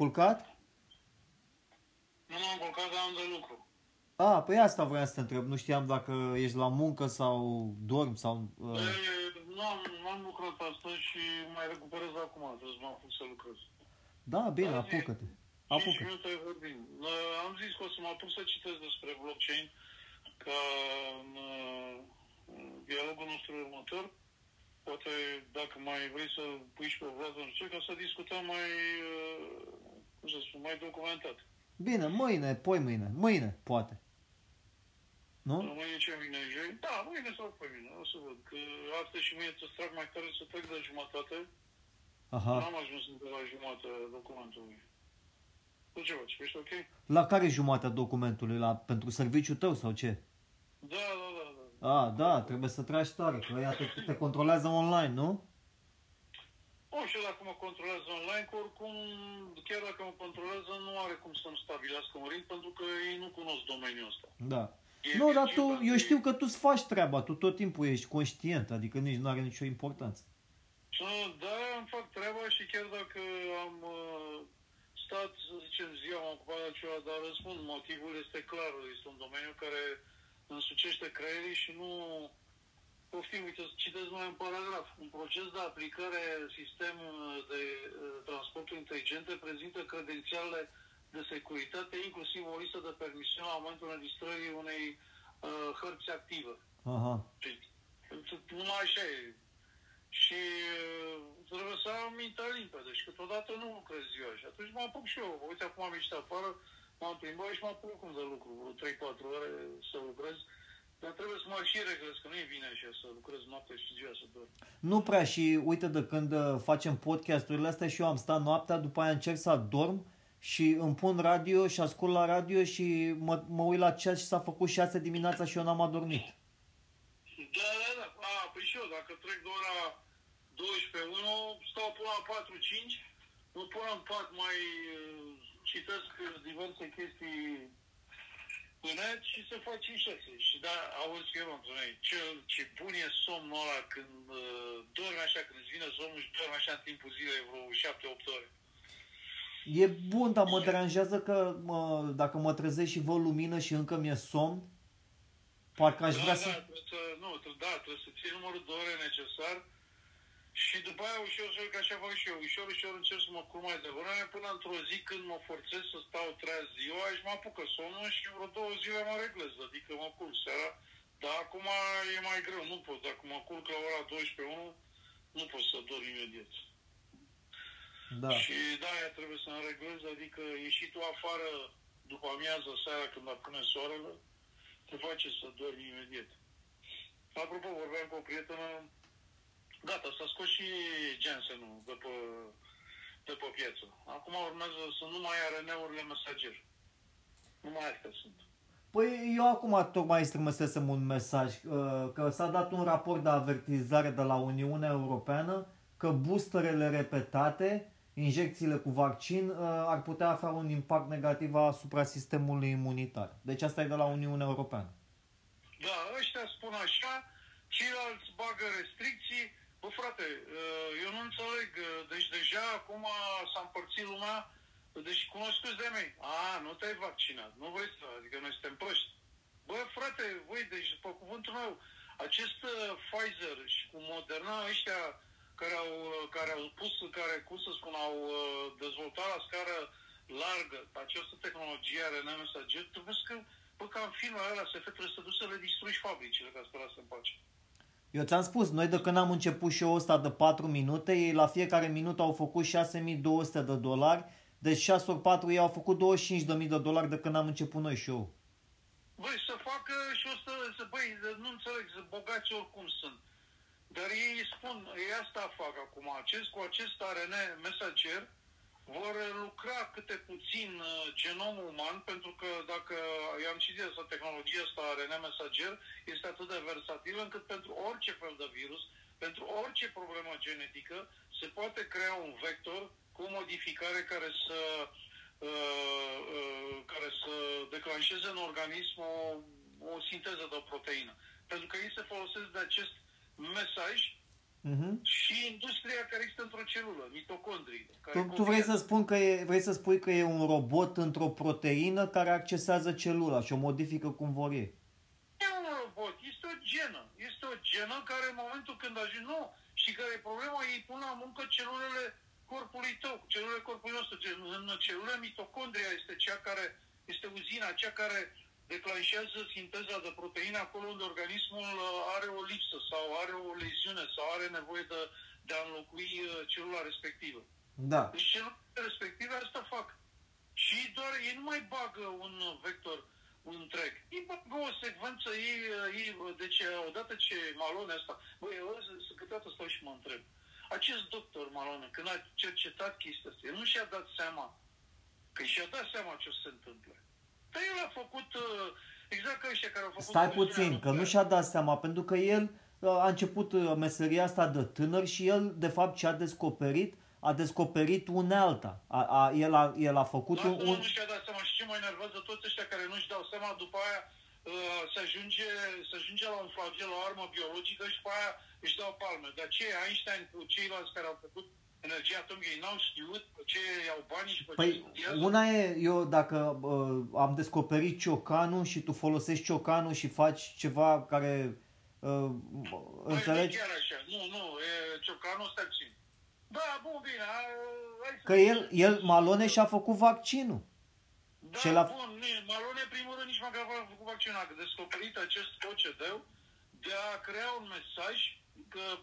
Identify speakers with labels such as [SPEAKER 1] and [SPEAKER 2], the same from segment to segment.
[SPEAKER 1] culcat?
[SPEAKER 2] Nu m-am culcat, dar am de lucru.
[SPEAKER 1] A, păi asta vreau să te întreb. Nu știam dacă ești la muncă sau dormi sau... Uh...
[SPEAKER 2] E, nu am, nu am lucrat astăzi și mai recuperez acum, trebuie să mă apuc să lucrez.
[SPEAKER 1] Da, bine,
[SPEAKER 2] Azi,
[SPEAKER 1] apucă-te.
[SPEAKER 2] 5
[SPEAKER 1] Apucă.
[SPEAKER 2] minute vorbim. Uh, Am zis că o să mă apuc să citesc despre blockchain ca în uh, dialogul nostru următor. Poate dacă mai vrei să pui și pe vreață, nu știu, ca să discutăm mai, uh, cum să spun, mai documentat.
[SPEAKER 1] Bine, mâine, poi mâine. Mâine, poate. Nu?
[SPEAKER 2] Mâine ce vine joi? Da, mâine sau pe mine, o să văd. Că astăzi și mâine să trag mai tare să trec de jumătate.
[SPEAKER 1] Aha.
[SPEAKER 2] N-am ajuns încă la jumătate documentului. Tu ce faci? Ești ok?
[SPEAKER 1] La care jumătate a documentului? La, pentru serviciul tău sau ce?
[SPEAKER 2] Da, da, da. da.
[SPEAKER 1] A, da, trebuie să tragi tare, că ea te, te controlează online, nu?
[SPEAKER 2] Nu știu dacă mă controlează online, că oricum, chiar dacă mă controlează, nu are cum să-mi stabilească un ring, pentru că ei nu cunosc domeniul ăsta.
[SPEAKER 1] Da.
[SPEAKER 2] E
[SPEAKER 1] Nu, dar tu,
[SPEAKER 2] virgil,
[SPEAKER 1] eu
[SPEAKER 2] dar
[SPEAKER 1] știu că tu îți faci treaba, tu tot timpul ești conștient, adică nici nu are nicio importanță.
[SPEAKER 2] Și, Da, îmi fac treaba și chiar dacă am uh, stat, să zicem, ziua, m-am ocupat de ceva, dar răspund, motivul este clar, este un domeniu care însucește creierii și nu... Poftim, uite, să citesc mai un paragraf. Un proces de aplicare sistem de uh, transporturi inteligente prezintă credențiale de securitate, inclusiv o listă de permisiuni la momentul înregistrării unei uh, hărți active.
[SPEAKER 1] Aha.
[SPEAKER 2] Deci, numai așa e. Și uh, trebuie să am mintea limpede și câteodată nu lucrez ziua și atunci mă apuc și eu. Uite, acum am ieșit afară, m-am plimbat și mă apuc cum de lucru, vreo 3-4 ore să lucrez. Dar trebuie să mă și regrez, că nu e bine așa să lucrez noaptea și ziua să dorm.
[SPEAKER 1] Nu prea și uite de când uh, facem podcasturile astea și eu am stat noaptea, după aia încerc să adorm și îmi pun radio și ascult la radio și mă, mă uit la ceas și s-a făcut 6 dimineața și eu n-am adormit.
[SPEAKER 2] Da, da, da. A, păi și eu, dacă trec de ora 12 1, stau până la 4-5, mă pun în pat, mai uh, citesc diverse chestii pe net și se fac 5-6. Și da, auzi că eu am spune, ce, ce bun e somnul ăla când uh, dormi așa, când îți vine somnul și dormi așa în timpul zilei vreo 7-8 ore.
[SPEAKER 1] E bun, dar mă deranjează că mă, dacă mă trezesc și văd lumină și încă mi-e somn, parcă aș
[SPEAKER 2] da,
[SPEAKER 1] vrea
[SPEAKER 2] da,
[SPEAKER 1] să...
[SPEAKER 2] trebuie să, nu, trebuie, da, trebuie să ții numărul de ore necesar și după aia ușor, ușor, că așa fac și eu, ușor, ușor încerc să mă culc mai devreme până într-o zi când mă forțez să stau treaz ziua și mă apucă somnul și vreo două zile mă reglez, adică mă culc seara, dar acum e mai greu, nu pot, dacă mă culc la ora 12 1, nu pot să dorm imediat.
[SPEAKER 1] Da.
[SPEAKER 2] Și da, aia trebuie să mă reglez, adică ieșitul afară după amiază seara când apune soarele, te face să dormi imediat. Apropo, vorbeam cu o prietenă, gata, s-a scos și Jensenul de pe, de pe piață. Acum urmează să nu mai are neurile mesager. Numai astea sunt.
[SPEAKER 1] Păi eu acum tocmai strămăsesem un mesaj uh, că s-a dat un raport de avertizare de la Uniunea Europeană că boosterele repetate, injecțiile cu vaccin, uh, ar putea avea un impact negativ asupra sistemului imunitar. Deci asta e de la Uniunea Europeană.
[SPEAKER 2] Da, ăștia spun așa, ceilalți bagă restricții. Bă, frate, uh, eu nu înțeleg. uh, Deci deja acum s-a împărțit lumea, deci cunoscuți de mei. A, nu te-ai vaccinat, nu vrei să, adică noi suntem proști. Bă, frate, voi, deci, pe cuvântul meu, acest uh, Pfizer și cu Moderna, ăștia care au, uh, care au pus, care, cum să spun, au uh, dezvoltat la scară largă această tehnologie RNA mesager, trebuie să, bă, ca în filmele alea SF, trebuie să duci să le distrugi fabricile ca să te lasă în pace.
[SPEAKER 1] Eu ți-am spus, noi de când am început show ăsta de 4 minute, ei la fiecare minut au făcut 6200 de dolari, deci 6 ori 4 ei au făcut 25.000 de dolari de când am început noi show.
[SPEAKER 2] Băi, să facă și o să, să băi, nu înțeleg, să bogați oricum sunt. Dar ei spun, ei asta fac acum, acest, cu acest ARN mesager vor lucra câte puțin uh, genomul uman, pentru că dacă i-am citit asta, tehnologia asta ARN mesager este atât de versatilă încât pentru orice fel de virus, pentru orice problemă genetică, se poate crea un vector cu o modificare care să uh, uh, care să declanșeze în organism o, o sinteză de o proteină. Pentru că ei se folosesc de acest mesaj
[SPEAKER 1] Mhm.
[SPEAKER 2] și industria care există într-o celulă, mitocondrii. Care
[SPEAKER 1] Tu, tu vrei să spun că e, vrei să spui că e un robot într-o proteină care accesează celula și o modifică cum vor ei.
[SPEAKER 2] E un robot, este o genă. Este o genă care în momentul când ajunge, nu, și care e problema, ei pun la muncă celulele corpului tău, celulele corpului nostru. Gen- În celulele mitocondria este cea care, este uzina, cea care declanșează sinteza de proteine acolo unde organismul uh, are o lipsă sau are o leziune sau are nevoie de, de a înlocui uh, celula respectivă.
[SPEAKER 1] Da.
[SPEAKER 2] Deci celulele respective asta fac. Și doar ei nu mai bagă un vector un întreg. Ei bagă o secvență, ei, ei deci odată ce Malone asta, băi, eu să- câteodată stau și mă întreb. Acest doctor Malone, când a cercetat chestia asta, el nu și-a dat seama că și-a dat seama ce o să se întâmple. Dar el a făcut, uh, exact ca ăștia care au făcut...
[SPEAKER 1] Stai
[SPEAKER 2] fuziunea
[SPEAKER 1] puțin, că nu
[SPEAKER 2] nucleară.
[SPEAKER 1] și-a dat seama, pentru că el uh, a început uh, meseria asta de tânăr și el, de fapt, ce a descoperit, a descoperit unealta. A, a, el, a, el a făcut
[SPEAKER 2] Lasă,
[SPEAKER 1] un...
[SPEAKER 2] mă,
[SPEAKER 1] un...
[SPEAKER 2] nu și-a dat seama și ce mă enervează toți ăștia care nu-și dau seama, după aia uh, se, ajunge, se ajunge la un flagel, la o armă biologică și după aia își dau palme. Dar ce Einstein cu ceilalți care au făcut energia atomică, ei n-au știut pe ce iau banii și pe ce
[SPEAKER 1] Păi,
[SPEAKER 2] studiază?
[SPEAKER 1] una e, eu dacă uh, am descoperit ciocanul și tu folosești ciocanul și faci ceva care... Uh,
[SPEAKER 2] Păi,
[SPEAKER 1] înțelegi?
[SPEAKER 2] nu e chiar așa. Nu, nu, e ciocanul stai puțin. Da, bun, bine, hai, hai să...
[SPEAKER 1] Că el, el Malone și-a făcut vaccinul.
[SPEAKER 2] Da,
[SPEAKER 1] și la-
[SPEAKER 2] bun, nu, Malone, în primul rând, nici măcar nu a făcut vaccinul, a descoperit acest procedeu de a crea un mesaj că,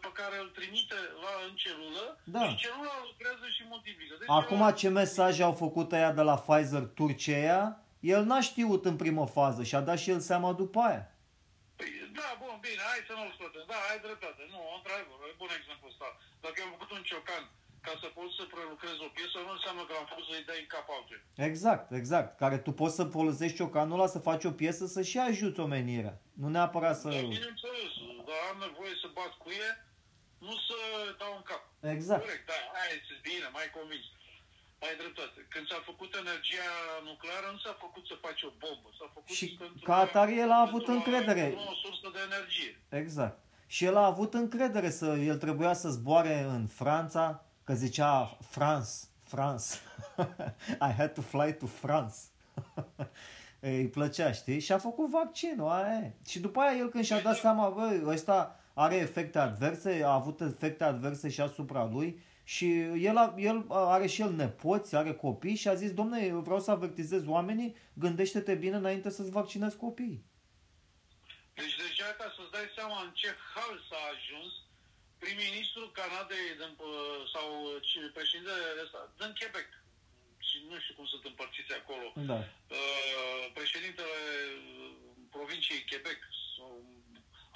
[SPEAKER 2] pe care îl trimite la, în celulă
[SPEAKER 1] Da.
[SPEAKER 2] și celula lucrează și multiplică. Deci
[SPEAKER 1] Acum
[SPEAKER 2] el-
[SPEAKER 1] ce mesaje au făcut aia de la Pfizer Turcia, el n-a știut în primă fază și a dat și el seama după aia.
[SPEAKER 2] Păi, da, bun, bine, hai să nu-l scoatem. Da, ai dreptate. Nu, într-adevăr, e bun exemplu ăsta. Dacă eu am făcut un ciocan ca să pot să prelucrez o piesă, nu înseamnă că am făcut să-i dai în cap altuia.
[SPEAKER 1] Exact, exact. Care tu poți să folosești ciocanul ăla să faci o piesă să și ajuți omenirea. Nu neapărat să...
[SPEAKER 2] Da, bineînțeles, dar am nevoie să bat cu e, nu să dau în cap.
[SPEAKER 1] Exact.
[SPEAKER 2] Corect, da, hai să bine, mai convins. Ai dreptate. Când s-a făcut energia nucleară, nu s-a făcut să faci o bombă. S-a făcut
[SPEAKER 1] Și
[SPEAKER 2] pentru
[SPEAKER 1] ca atare el a avut
[SPEAKER 2] pentru
[SPEAKER 1] încredere.
[SPEAKER 2] avea o sursă de energie.
[SPEAKER 1] Exact. Și el a avut încredere să... El trebuia să zboare în Franța, că zicea France, France. I had to fly to France. Îi plăcea, știi? Și a făcut vaccinul, aia e. Și după aia el când și-a dat seama, bă, ăsta are efecte adverse, a avut efecte adverse și asupra lui și el, a, el are și el nepoți, are copii și a zis, domne, eu vreau să avertizez oamenii, gândește-te bine înainte să-ți vaccinezi copiii.
[SPEAKER 2] Deci deja ca să-ți dai seama în ce hal s-a ajuns, prim-ministrul Canadei din, uh, sau ce- președintele ăsta, din Quebec, și nu știu cum sunt împărțiți acolo,
[SPEAKER 1] Da.
[SPEAKER 2] uh, președintele uh, provinciei Quebec, sau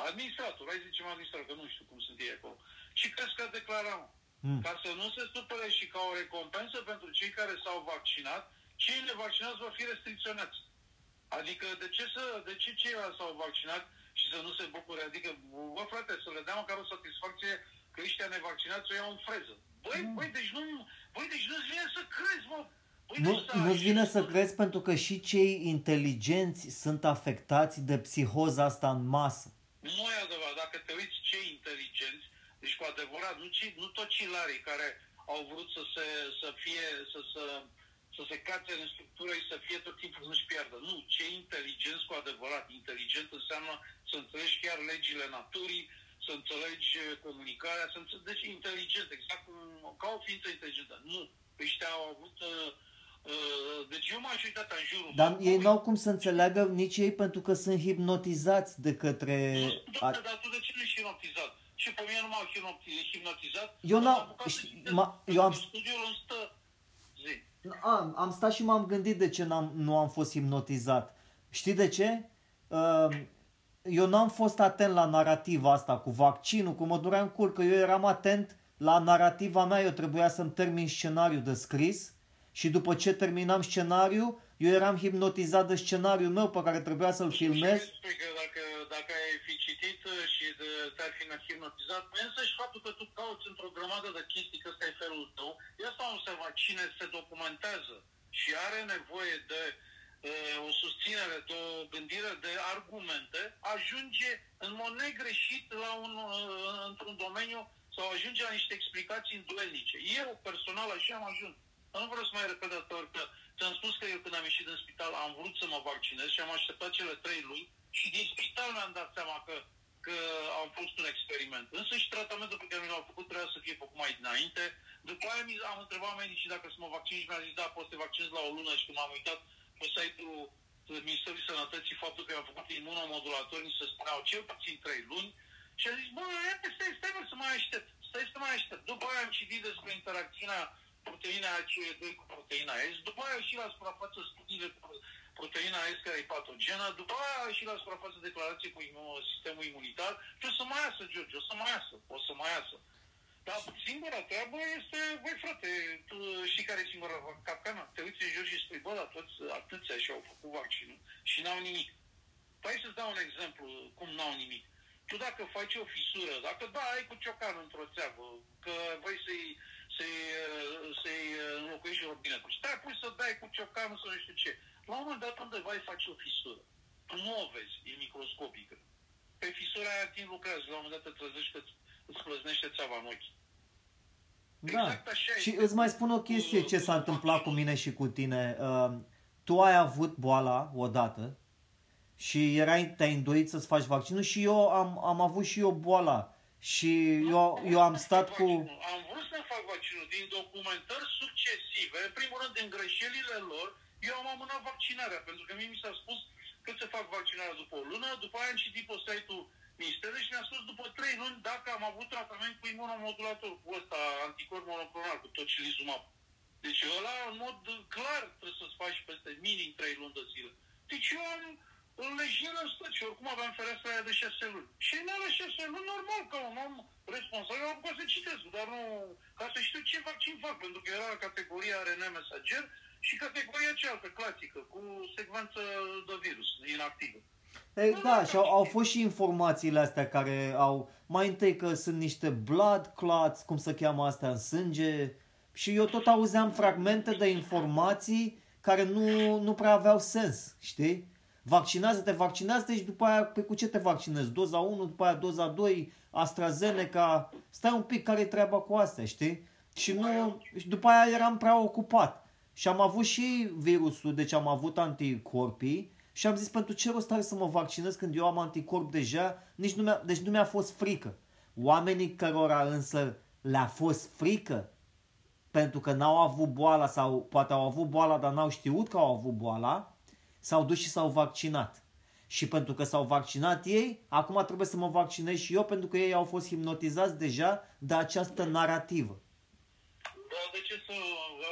[SPEAKER 2] administrator, hai să zicem administrator, că nu știu cum sunt ei acolo. Și crezi că a declarat, mă,
[SPEAKER 1] Mm.
[SPEAKER 2] ca să nu se supere și ca o recompensă pentru cei care s-au vaccinat, cei nevaccinați vor fi restricționați. Adică de ce, să, de ce ceilalți s-au vaccinat și să nu se bucure? Adică, bă frate, să le dea măcar o satisfacție că ăștia nevaccinați o iau în freză. Băi, băi, deci nu, băi, deci nu-ți vine să crezi, mă. Băi,
[SPEAKER 1] Nu,
[SPEAKER 2] deci, da,
[SPEAKER 1] nu-ți
[SPEAKER 2] și-
[SPEAKER 1] vine să crezi pentru că și cei inteligenți sunt afectați de psihoza asta în masă.
[SPEAKER 2] Nu e adevărat. Dacă te uiți cei inteligenți, deci cu adevărat, nu, ci, nu toți cilarii care au vrut să se, să fie, să, să, să se cațe în structură și să fie tot timpul nu-și pierdă. Nu, cei inteligenți cu adevărat. Inteligent înseamnă să înțelegi chiar legile naturii, să înțelegi eh, comunicarea, să înțelegi, deci inteligent, exact cum, ca o ființă inteligentă. Nu, ăștia au avut... Uh, uh, deci eu m-aș uitat în jurul
[SPEAKER 1] Dar
[SPEAKER 2] meu.
[SPEAKER 1] ei n-au cum să înțeleagă nici ei pentru că sunt hipnotizați de către...
[SPEAKER 2] Nu,
[SPEAKER 1] a-
[SPEAKER 2] Doamne, dar tu de ce nu ești hipnotizat? Și pe mine nu m-au hipnoti- hipnotizat.
[SPEAKER 1] Eu
[SPEAKER 2] am
[SPEAKER 1] n-am-
[SPEAKER 2] apucat să
[SPEAKER 1] știi,
[SPEAKER 2] citesc.
[SPEAKER 1] ma- eu am-
[SPEAKER 2] Studiul în stă zi.
[SPEAKER 1] Am, am stat și m-am gândit de ce n-am, nu am fost hipnotizat. Știi de ce? Uh, Eu n-am fost atent la narativa asta cu vaccinul, cu mă durea în cur, că eu eram atent la narativa mea, eu trebuia să-mi termin scenariul de scris și după ce terminam scenariul, eu eram hipnotizat de scenariul meu pe care trebuia să-l filmez.
[SPEAKER 2] Și spui că dacă, dacă ai fi citit uh, și de- te-ar fi hipnotizat, însă și faptul că tu cauți într-o grămadă de chestii, că ăsta e felul tău, eu asta am observat, cine se documentează și are nevoie de uh, o susținere, de o gândire, de argumente, ajunge în mod negreșit la un, uh, într-un domeniu sau ajunge la niște explicații îndoielnice. Eu, personal, așa am ajuns. Dar nu vreau să mai repet de ori că ți-am spus că eu când am ieșit din spital am vrut să mă vaccinez și am așteptat cele trei luni și din spital mi-am dat seama că, că am fost un experiment. Însă și tratamentul pe care mi l-au făcut trebuia să fie făcut mai dinainte. După aia am întrebat medicii dacă să mă vaccinez și mi-a zis da, poți să te vaccinezi la o lună și când m-am uitat pe site-ul Ministerului Sănătății faptul că am făcut imunomodulator, ni se spuneau cel puțin trei luni și am zis, bă, stai, stai, mă, să mai aștept, stai să mai aștept. După aia am citit despre interacțiunea proteina ACE2 cu proteina S, după aia și la suprafață studiile cu proteina S care e patogenă, după aia și la suprafață declarație cu sistemul imunitar și o să mai iasă, George, o să mai iasă, o să mai iasă. Dar singura treabă este, băi frate, tu știi care e singura capcana? Te uiți în jos și spui, bă, dar toți atâția și-au făcut vaccinul și n-au nimic. Păi să-ți dau un exemplu cum n-au nimic. Tu dacă faci o fisură, dacă da, ai cu ciocan într-o țeavă, că vrei să-i, să-i, să-i înlocuiești robinetul și stai pui să dai cu ciocanul să nu știu ce. La un moment dat undeva îi faci o fisură. Tu nu o vezi, e microscopică. Pe fisura aia timp lucrează, la un moment dat te trezești că îți plăznește țeava în ochi.
[SPEAKER 1] Da. Exact așa și îți mai spun o chestie ce s-a întâmplat cu mine și cu tine. Uh, tu ai avut boala odată și erai, te-ai îndoit să-ți faci vaccinul și eu am, am avut și eu boala. Și eu, eu am stat cu...
[SPEAKER 2] Am vrut să fac vaccinul din documentări succesive, în primul rând din greșelile lor, eu am amânat vaccinarea, pentru că mie mi s-a spus că se fac vaccinarea după o lună, după aia am citit pe site-ul Ministerului și mi-a spus după 3 luni dacă am avut tratament cu imunomodulator, cu ăsta, anticorp monoclonal, cu tocilizumab. Deci ăla, în mod clar, trebuie să-ți faci peste minim 3 luni de zile. Deci eu am în lejire în stat și oricum aveam fereastra aia de 6 luni. Și în alea 6 luni, normal, ca un om responsabil, am apucat să citesc, dar nu, ca să știu ce vaccin fac, pentru că era categoria RNA mesager și categoria cealaltă, clasică, cu secvență de virus inactivă.
[SPEAKER 1] E, da, și au, au fost și informațiile astea care au, mai întâi că sunt niște blood clots, cum se cheamă astea în sânge, și eu tot auzeam fragmente de informații care nu, nu prea aveau sens, știi? Vaccinează-te, vaccinează-te și după aia pe cu ce te vaccinezi? Doza 1, după aia doza 2, AstraZeneca, stai un pic care e treaba cu astea, știi? Și nu, și după aia eram prea ocupat. Și am avut și virusul, deci am avut anticorpii și am zis pentru ce rost are să mă vaccinez când eu am anticorp deja, nici nu mi-a, deci nu mi-a fost frică. Oamenii cărora însă le-a fost frică pentru că n-au avut boala sau poate au avut boala, dar n-au știut că au avut boala, s-au dus și s-au vaccinat. Și pentru că s-au vaccinat ei, acum trebuie să mă vaccinez și eu pentru că ei au fost hipnotizați deja de această narrativă.
[SPEAKER 2] Da, de ce să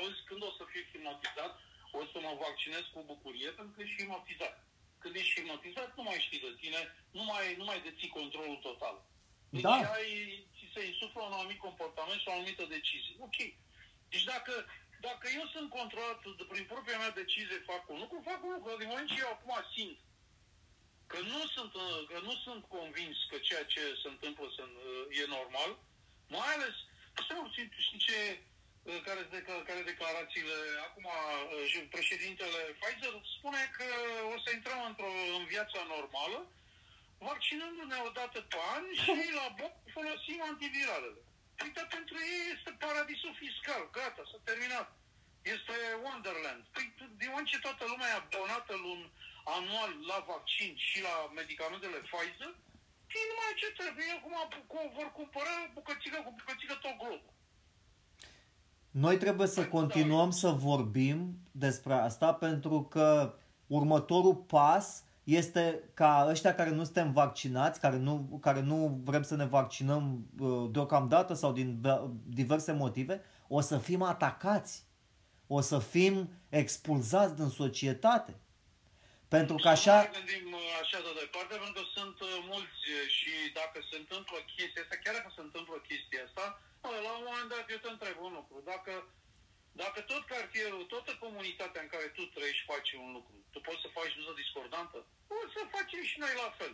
[SPEAKER 2] auzi când o să fii hipnotizat? O să mă vaccinez cu bucurie pentru că ești hipnotizat. Când ești hipnotizat, nu mai știi de tine, nu mai, nu mai deții controlul total. Deci da. ai, ți se insuflă un anumit comportament și o anumită decizie. Ok. Deci dacă, dacă eu sunt controlat de, prin propria mea decizie, fac un lucru, fac un lucru. Din moment ce eu acum simt că nu sunt, că nu sunt convins că ceea ce se întâmplă e normal, mai ales, să nu știi ce, care, care declarațiile. Acum, uh, președintele Pfizer spune că o să intrăm într-o, în viața normală, vaccinându-ne o dată pe an și la boc folosim antiviralele. Păi, dar pentru ei este paradisul fiscal. Gata, s-a terminat. Este Wonderland. Păi, din moment ce toată lumea e abonată lun anual la vaccin și la medicamentele Pfizer, ei numai ce trebuie. Acum vor cumpăra bucățică cu bucățică tot globul.
[SPEAKER 1] Noi trebuie să continuăm să vorbim despre asta pentru că următorul pas este ca ăștia care nu suntem vaccinați, care nu, care nu vrem să ne vaccinăm uh, deocamdată sau din diverse motive, o să fim atacați. O să fim expulzați din societate. Pentru că așa...
[SPEAKER 2] Nu gândim uh, așa de departe, pentru că sunt uh, mulți și dacă se întâmplă chestia asta, chiar dacă se întâmplă chestia asta, la un moment dat eu te întreb un lucru. Dacă, dacă tot cartierul, toată comunitatea în care tu trăiești face un lucru, tu poți să faci duză discordantă? O să facem și noi la fel.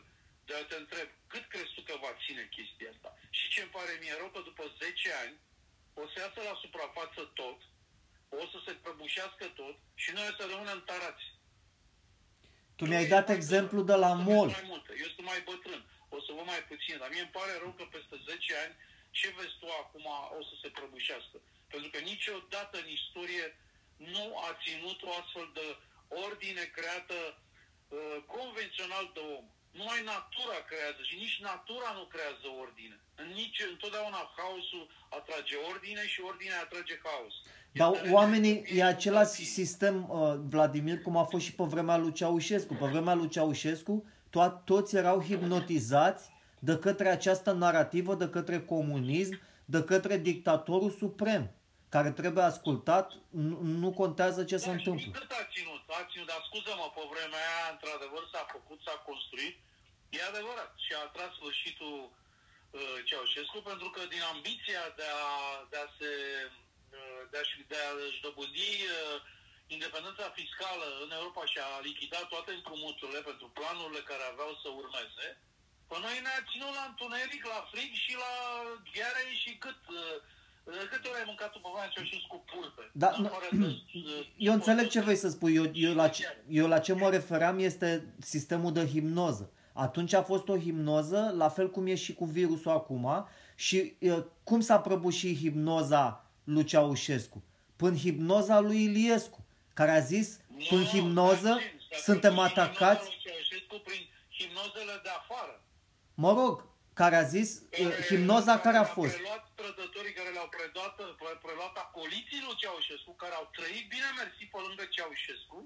[SPEAKER 2] Dar te întreb, cât crezi tu că va ține chestia asta? Și ce îmi pare mie rău că după 10 ani o să iasă la suprafață tot, o să se prăbușească tot și noi o să rămânem tarați.
[SPEAKER 1] Tu mi-ai dat exemplu de la mall.
[SPEAKER 2] Mai multă. Eu sunt mai bătrân, o să vă mai puțin, dar mie îmi pare rău că peste 10 ani ce vezi tu acum o să se prăbușească. Pentru că niciodată în istorie nu a ținut o astfel de ordine creată uh, convențional de om. Numai natura creează și nici natura nu creează ordine. În nici, întotdeauna haosul atrage ordine și ordinea atrage haos.
[SPEAKER 1] Dar oamenii, e același sistem, uh, Vladimir, cum a fost și pe vremea lui Ceaușescu. Pe vremea lui Ceaușescu, to- toți erau hipnotizați de către această narrativă, de către comunism, de către dictatorul suprem, care trebuie ascultat, nu, nu contează ce se
[SPEAKER 2] Da,
[SPEAKER 1] întâmplă.
[SPEAKER 2] Și cât a ținut? A ținut, dar scuză-mă, pe vremea aia, într-adevăr, s-a făcut, s-a construit. E adevărat. Și a tras sfârșitul uh, Ceaușescu, pentru că din ambiția de a, de a se uh, de a-și, de a-și dobândi uh, independența fiscală în Europa și a lichidat toate împrumuturile pentru planurile care aveau să urmeze, pe noi ne-a ținut la întuneric, la frig și la gheare și cât... Uh, câte ori ai mâncat tu pe vremea Ceaușescu pulpe?
[SPEAKER 1] Da,
[SPEAKER 2] În
[SPEAKER 1] nu,
[SPEAKER 2] afară de, uh,
[SPEAKER 1] eu înțeleg ce vrei să spui. Eu, eu, la ce, eu la ce mă referam este sistemul de hipnoză. Atunci a fost o hipnoză, la fel cum e și cu virusul acum. Și uh, cum s-a prăbușit hipnoza lui Ceaușescu? Până hipnoza lui Iliescu, care a zis, până
[SPEAKER 2] Nu,
[SPEAKER 1] hipnoză,
[SPEAKER 2] stai puțin, s-a
[SPEAKER 1] suntem
[SPEAKER 2] făcut hipnoza atacați. lui Ceaușescu prin hipnozele de afară.
[SPEAKER 1] Mă rog, care a zis, uh, hipnoza care a
[SPEAKER 2] le-au
[SPEAKER 1] fost.
[SPEAKER 2] preluat trădătorii care le-au preluat, pre- preluat acoliții lui Ceaușescu, care au trăit bine mersi pe lângă Ceaușescu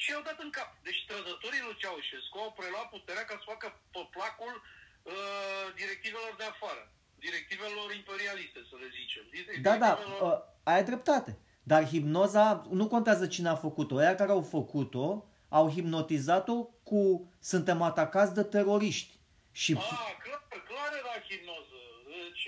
[SPEAKER 2] și i-au dat în cap. Deci trădătorii lui Ceaușescu au preluat puterea ca să facă pe placul uh, directivelor de afară. Directivelor imperialiste, să le zicem.
[SPEAKER 1] Da, da,
[SPEAKER 2] Directivelor-
[SPEAKER 1] uh, ai dreptate. Dar hipnoza, nu contează cine a făcut-o. Aia care au făcut-o, au hipnotizat-o cu suntem atacați de teroriști. Și
[SPEAKER 2] Ah, clar, clar era hipnoză. Deci,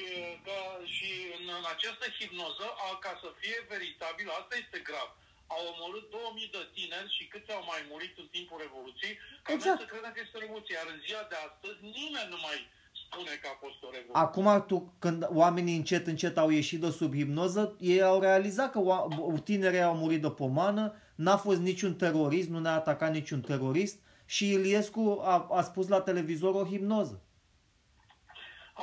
[SPEAKER 2] ca, și în, în această hipnoză, a, ca să fie veritabil, asta este grav. Au omorât 2000 de tineri și câți au mai murit în timpul Revoluției, ca
[SPEAKER 1] Exact.
[SPEAKER 2] noi să credem că este o revoluție. Iar în ziua de astăzi, nimeni nu mai spune că a fost o revoluție.
[SPEAKER 1] acum tu, când oamenii încet, încet au ieșit de sub hipnoză, ei au realizat că oa- tinerii au murit de pomană, n-a fost niciun terorist, nu ne-a atacat niciun terorist și Iliescu a, a spus la televizor o hipnoză.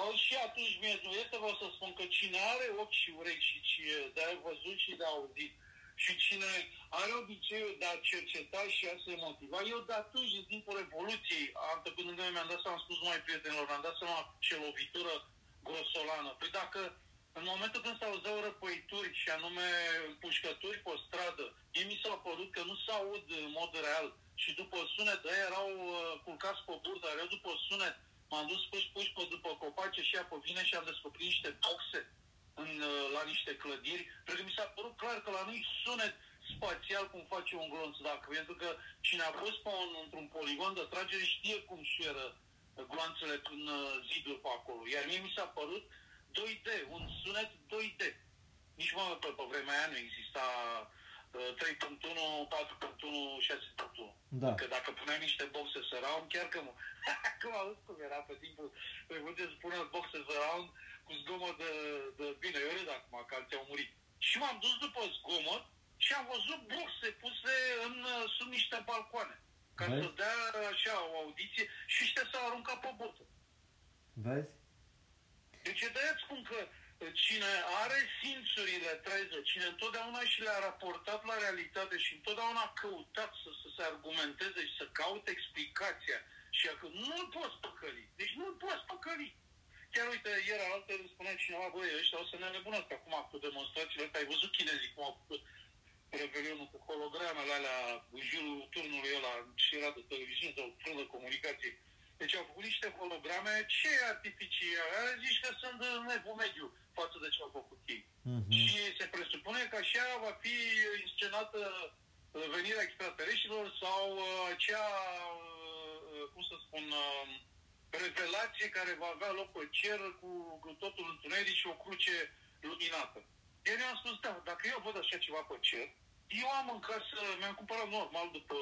[SPEAKER 2] Au și atunci mie nu este, vreau să spun că cine are ochi și urechi și ce, de a văzut și de auzit și cine are obiceiul de a cerceta și a se motiva, eu de atunci, din timpul Revoluției, antepânând mi-am dat seama, am spus mai prietenilor, mi-am dat seama ce lovitură grosolană. Păi dacă în momentul când s-auzeau răpăituri și anume împușcături pe stradă, mie mi s-a părut că nu s-aud în mod real și după sunet, ei erau uh, culcați pe burtă, eu după sunet m-am dus puși puși pe după copace și apă vine și am descoperit niște boxe în, uh, la niște clădiri, pentru că mi s-a părut clar că la noi sunet spațial cum face un glonț, dacă pentru că cine a fost pe un, într-un poligon de tragere știe cum șuieră gloanțele în uh, ziduri pe acolo. Iar mie mi s-a părut 2D, un sunet 2D. Nici mă, pe, pe vremea aia nu exista uh, 3.1, 4.1, 6.1.
[SPEAKER 1] Da.
[SPEAKER 2] Că dacă puneai niște boxe surround, chiar că mă... Cum auzi cum era pe timpul... Păi puteți să puneți boxe surround cu zgomot de, de... Bine, eu râd acum că alții au murit. Și m-am dus după zgomot și am văzut boxe puse în, uh, sub niște balcoane. Ca
[SPEAKER 1] Vezi?
[SPEAKER 2] să dea așa o audiție și ăștia s-au aruncat pe botă.
[SPEAKER 1] Vezi?
[SPEAKER 2] Deci de aia spun că uh, cine are simțurile treze, cine întotdeauna și le-a raportat la realitate și întotdeauna a căutat să, să se argumenteze și să caute explicația și că nu-l poți păcăli. Deci nu-l poți păcăli. Chiar uite, ieri alaltă îmi spunea cineva, băi, ăștia o să ne nebunesc acum cu demonstrațiile astea. Ai văzut chinezii cum au făcut revelionul cu hologramele alea în jurul turnului ăla și era de televiziune sau turn de comunicație. Deci au făcut niște holograme, ce artificiale? Zici că sunt în evul mediu față de ce au făcut ei.
[SPEAKER 1] Mhm.
[SPEAKER 2] Și se presupune că așa va fi inscenată uh, venirea extraterestrilor sau uh, acea, uh, cum să spun, uh, revelație care va avea loc pe cer cu, cu totul întuneric și o cruce luminată. Eu mi-am spus, da, dacă eu văd așa ceva pe cer, eu am în casă, mi-am cumpărat normal după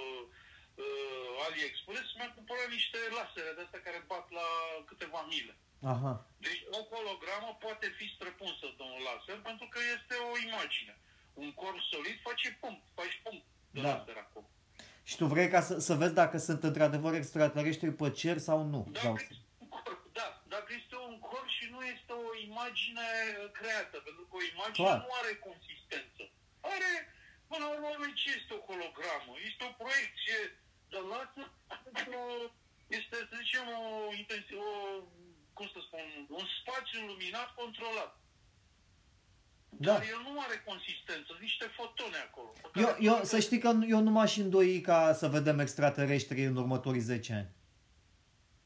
[SPEAKER 2] uh, AliExpress, mi-am cumpărat niște lasere de astea care bat la câteva mile.
[SPEAKER 1] Aha.
[SPEAKER 2] Deci o hologramă poate fi străpunsă de un laser pentru că este o imagine. Un corp solid face punct, faci punct de
[SPEAKER 1] Da.
[SPEAKER 2] laser acolo.
[SPEAKER 1] Și tu vrei ca să, să vezi dacă sunt într-adevăr extraterestri pe cer sau nu.
[SPEAKER 2] Dacă
[SPEAKER 1] Sau...
[SPEAKER 2] este un corp, da, dacă este un corp și nu este o imagine Magia nu are consistență. Are, până la urmă, ce este o hologramă? Este o proiecție de lasă, este, să zicem, o, o, cum să spun, un spațiu luminat controlat. Da. Dar el nu are consistență, niște fotone acolo.
[SPEAKER 1] Eu, eu, să știi că eu nu m-aș îndoi ca să vedem extraterestri în următorii 10 ani.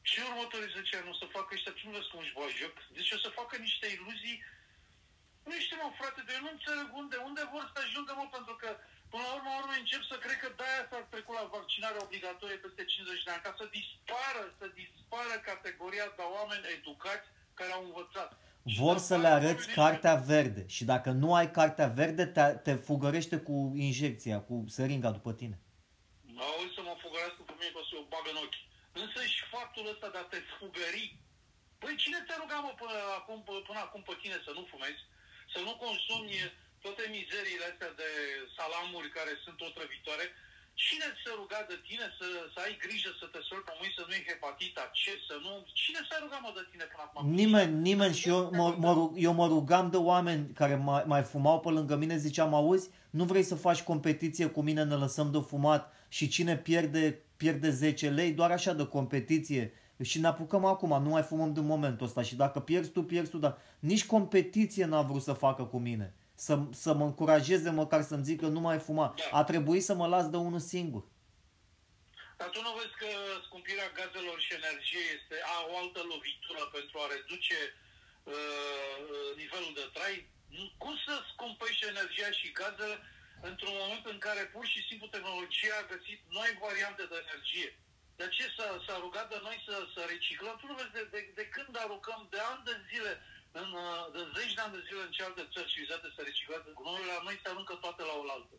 [SPEAKER 2] Și în următorii 10 ani o să facă ăștia, ce nu vezi cum își joc? Deci o să facă niște iluzii. Nu știu, mă, frate, de eu nu înțeleg unde, unde vor să ajungă, mă, pentru că Până la urmă, urmă încep să cred că de-aia s-a trecut la vaccinare obligatorie peste 50 de ani, ca să dispară, să dispară categoria de oameni educați care au învățat.
[SPEAKER 1] Vor să le arăți cartea verde și dacă nu ai cartea verde, te, te fugărește cu injecția, cu seringa după tine.
[SPEAKER 2] Auzi să mă fugărească pe mine că o să o bagă în ochi. Însă și faptul ăsta de a te fugări. Păi cine te ruga, mă, până acum, până acum pe tine să nu fumezi, să nu consumi toate mizeriile astea de salamuri care sunt otrăvitoare, cine se ruga de tine să, să ai grijă să te sori pe mâini, să nu ai hepatita C, să nu... Cine s-a rugat mă de tine până acum?
[SPEAKER 1] Nimeni, nimeni și eu mă, mă, eu mă rugam de oameni care mai, mai fumau pe lângă mine, ziceam, auzi, nu vrei să faci competiție cu mine, ne lăsăm de fumat și cine pierde, pierde 10 lei, doar așa de competiție. Și ne apucăm acum, nu mai fumăm din momentul ăsta și dacă pierzi tu, pierzi tu, dar nici competiție n-a vrut să facă cu mine să, să mă încurajeze măcar să-mi zică nu mai fuma. Da. A trebuit să mă las de unul singur.
[SPEAKER 2] Dar tu nu vezi că scumpirea gazelor și energie este a, o altă lovitură pentru a reduce uh, nivelul de trai? Cum să scumpești energia și gazele într-un moment în care pur și simplu tehnologia a găsit noi variante de energie? De ce s-a, s-a rugat de noi să, să reciclăm? Tu nu vezi de, de, de când aruncăm de ani de zile în, uh, de zeci de ani de zile în cealaltă țări civilizate se reciclează gunoiul, la noi se aruncă toate la oaltă.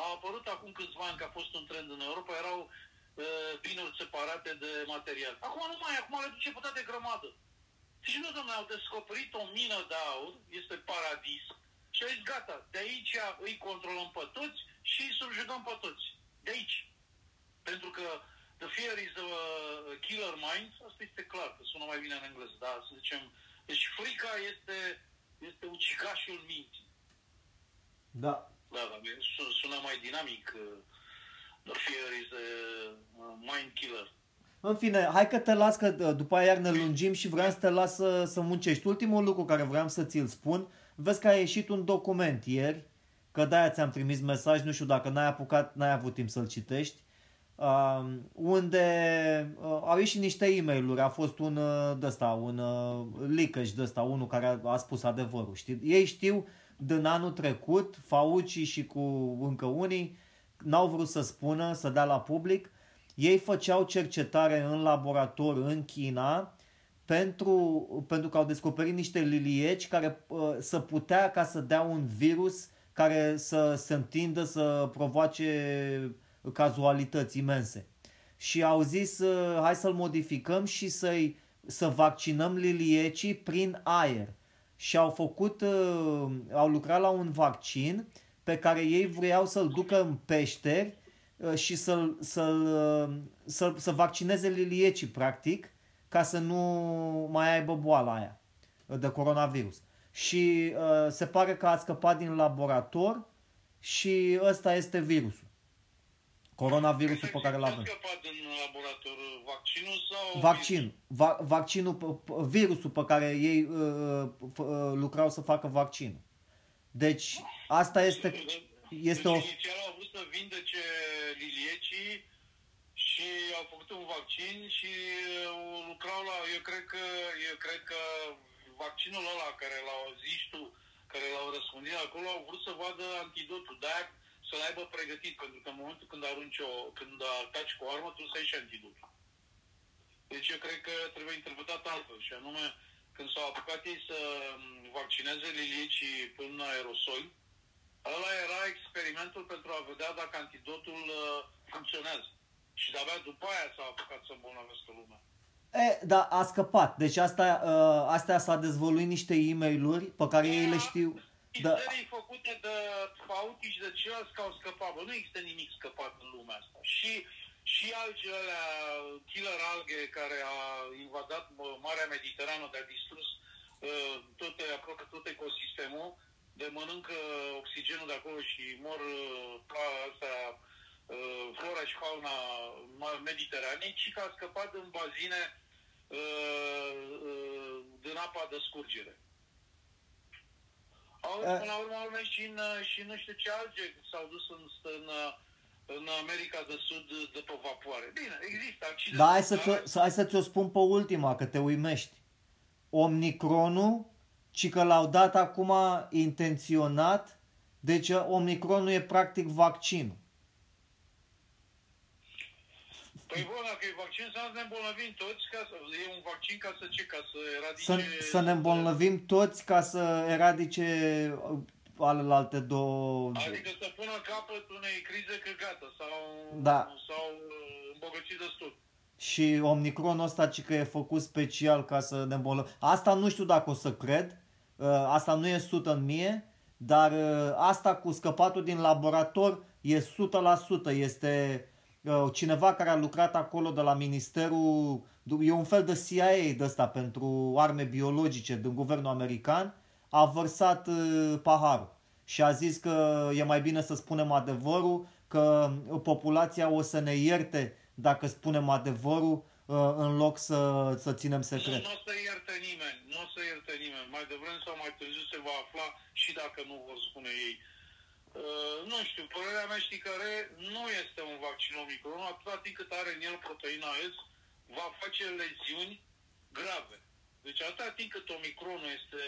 [SPEAKER 2] A apărut acum câțiva ani că a fost un trend în Europa, erau uh, binuri separate de material. Acum nu mai, acum le duce pe toate grămadă. Și nu, domnule, au descoperit o mină de aur, este paradis, și au zis, gata, de aici îi controlăm pe toți și îi subjugăm pe toți. De aici. Pentru că the fear is a killer mind, asta este clar, că sună mai bine în engleză, dar să zicem, deci frica este, este ucigașul minții.
[SPEAKER 1] Da.
[SPEAKER 2] Da, da, sună mai dinamic. Uh, the fear is a mind killer.
[SPEAKER 1] În fine, hai că te las, că uh, după aia iar ne lungim și vreau să te las să, să muncești. Ultimul lucru care vreau să ți-l spun, vezi că a ieșit un document ieri, că de-aia ți-am trimis mesaj, nu știu dacă n-ai apucat, n-ai avut timp să-l citești, uh, unde uh, au ieșit niște e mail a fost un uh, ăsta, un uh, leakage de ăsta, unul care a, a spus adevărul. Știi? Ei știu din anul trecut, Fauci și cu încă unii, n-au vrut să spună, să dea la public, ei făceau cercetare în laborator în China pentru, pentru că au descoperit niște lilieci care uh, să putea ca să dea un virus care să se întindă, să provoace cazualități imense. Și au zis, uh, hai să-l modificăm și să-i, să vaccinăm liliecii prin aer. Și au făcut, uh, au lucrat la un vaccin pe care ei vreau să-l ducă în peșteri uh, și să-l, să-l, să să vaccineze liliecii, practic, ca să nu mai aibă boala aia de coronavirus. Și uh, se pare că a scăpat din laborator și ăsta este virusul. Coronavirusul pe care l avem.
[SPEAKER 2] scăpat în laborator vaccinul sau...
[SPEAKER 1] Vaccin. Va, vaccinul, virusul pe care ei uh, uh, lucrau să facă vaccinul. Deci, asta este... este
[SPEAKER 2] deci, o... inițial au vrut să vindece liliecii și au făcut un vaccin și uh, lucrau la... Eu cred că, eu cred că vaccinul ăla care l-au zis tu, care l-au răspundit acolo, au vrut să vadă antidotul. De-aia să-l aibă pregătit, pentru că în momentul când arunci o, când ataci cu o armă, tu să ai și antidotul. Deci eu cred că trebuie interpretat altfel, și anume, când s-au apucat ei să vaccineze liliecii până în aerosol, ăla era experimentul pentru a vedea dacă antidotul uh, funcționează. Și de-abia după aia s-a apucat să îmbolnăvească lumea.
[SPEAKER 1] E, da, a scăpat. Deci asta, uh, astea s-a dezvoluit niște e mail pe care da, ei le știu.
[SPEAKER 2] Da. făcute de Fauci și de ceilalți că au scăpat. Bă, nu există nimic scăpat în lumea asta. Și și algele alea, killer alge care a invadat Marea Mediterană, de a distrus uh, toate, aproape tot ecosistemul, de mănâncă oxigenul de acolo și mor uh, ca asta uh, flora și fauna mediteranei, ci că a scăpat în bazine uh, uh, din apa de scurgere. Au,
[SPEAKER 1] Eh.
[SPEAKER 2] până la urmă, au mers și în, și nu știu ce alge s-au dus în, în, în America de Sud de pe vapoare. Bine, există accidente.
[SPEAKER 1] Da, hai, să ți-o, să, hai să ți-o spun pe ultima, că te uimești. Omnicronul, ci că l-au dat acum intenționat, deci Omnicronul e practic vaccinul.
[SPEAKER 2] Păi bun, dacă e vaccin, să ne îmbolnăvim toți, ca să, e un vaccin ca să ce? Ca să eradice...
[SPEAKER 1] Să, să ne îmbolnăvim toți ca să eradice uh, alelalte două...
[SPEAKER 2] Adică să pună capăt unei crize că gata, sau,
[SPEAKER 1] Da.
[SPEAKER 2] sau uh, îmbogățit destul.
[SPEAKER 1] Și Omnicronul ăsta ci că e făcut special ca să ne îmbolnăvim. Asta nu știu dacă o să cred, uh, asta nu e 100 în mie, dar uh, asta cu scăpatul din laborator e 100%. Este uh, cineva care a lucrat acolo de la Ministerul, e un fel de CIA de ăsta pentru arme biologice din guvernul american, a vărsat uh, paharul și a zis că e mai bine să spunem adevărul, că populația o să ne ierte dacă spunem adevărul uh, în loc să, să ținem secret.
[SPEAKER 2] Nu o să ierte nimeni, nu o să ierte nimeni. Mai devreme sau mai târziu se va afla și dacă nu vor spune ei. Uh, nu știu, părerea mea știi care nu este un vaccin Omicron, atâta timp cât are în el proteina S, va face leziuni grave. Deci atâta timp cât Omicronul este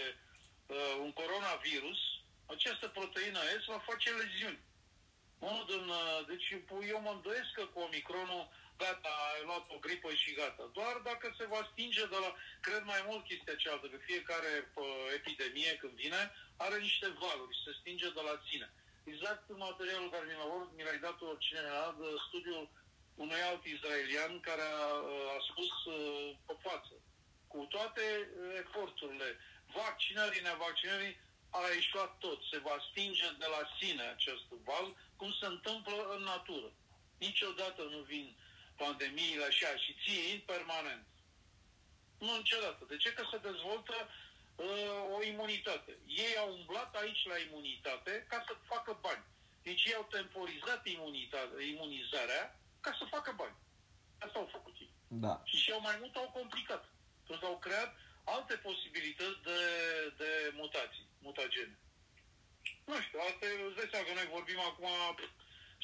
[SPEAKER 2] uh, un coronavirus, această proteină S va face leziuni. Unul din, uh, deci eu mă îndoiesc că cu Omicronul gata, ai luat o gripă și gata. Doar dacă se va stinge de la, cred mai mult chestia cealaltă, că fiecare pă, epidemie când vine are niște valuri și se stinge de la sine. Exact în materialul care mi l-a, mi l-a dat oricine mi-a dat, de studiul unui alt izraelian care a, a spus uh, pe față, cu toate uh, eforturile, vaccinării, nevaccinării, a ieșuat tot. Se va stinge de la sine acest val, cum se întâmplă în natură. Niciodată nu vin pandemiile așa și ții permanent. Nu niciodată. De ce? Că se dezvoltă uh, o imunitate. Ei au umblat aici la imunitate ca să facă bani. Deci ei au temporizat imunitate, imunizarea ca să facă bani. Asta au făcut ei.
[SPEAKER 1] Da.
[SPEAKER 2] Și și au mai mult au complicat. Pentru că au creat alte posibilități de, de mutații, mutagene. Nu știu, asta e, îți dai seama că noi vorbim acum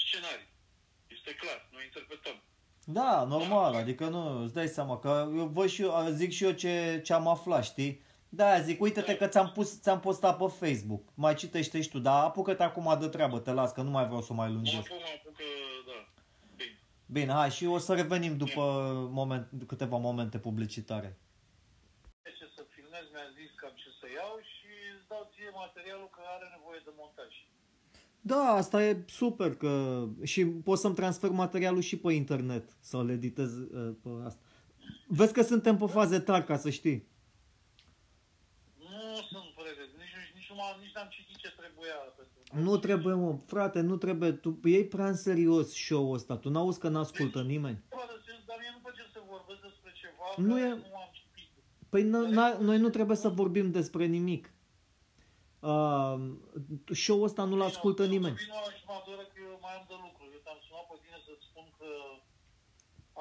[SPEAKER 2] scenarii. Este clar, noi interpretăm.
[SPEAKER 1] Da, normal, adică nu, îți dai seama că eu văd și eu, zic și eu ce, ce am aflat, știi? Da, zic, uite-te că ți-am, pus, ți-am postat pe Facebook. Mai citește și tu, dar apucă-te acum de treabă, te las, că nu mai vreau să o mai
[SPEAKER 2] Mă
[SPEAKER 1] lungesc.
[SPEAKER 2] apuc, mă apuc, da. Bine.
[SPEAKER 1] Bine, hai și o să revenim după moment, câteva momente publicitare.
[SPEAKER 2] Ce să filmez, mi-a zis cam ce să iau și îți dau ție materialul că are nevoie de montaj.
[SPEAKER 1] Da, asta e super că și pot să-mi transfer materialul și pe internet, să-l editez uh, pe asta. Vezi că suntem pe faze tari, ca să știi.
[SPEAKER 2] Nu sunt pregătit, nici, nici, nici, nu m-am, nici n-am citit ce trebuia. Pentru...
[SPEAKER 1] Nu trebuie, mă, frate, nu trebuie. Tu iei prea în serios show-ul ăsta. Tu n-auzi că n-ascultă nimeni.
[SPEAKER 2] Poate să- Dar mie nu place să vorbesc despre ceva
[SPEAKER 1] Nu
[SPEAKER 2] care
[SPEAKER 1] e-
[SPEAKER 2] nu am citit.
[SPEAKER 1] Păi n- n- noi nu trebuie să vorbim despre nimic. Uh, show-ul ăsta nu-l ascultă
[SPEAKER 2] Bine,
[SPEAKER 1] nimeni.
[SPEAKER 2] Vino și mă adoră că eu mai am de lucru. Eu te-am sunat pe tine să-ți spun că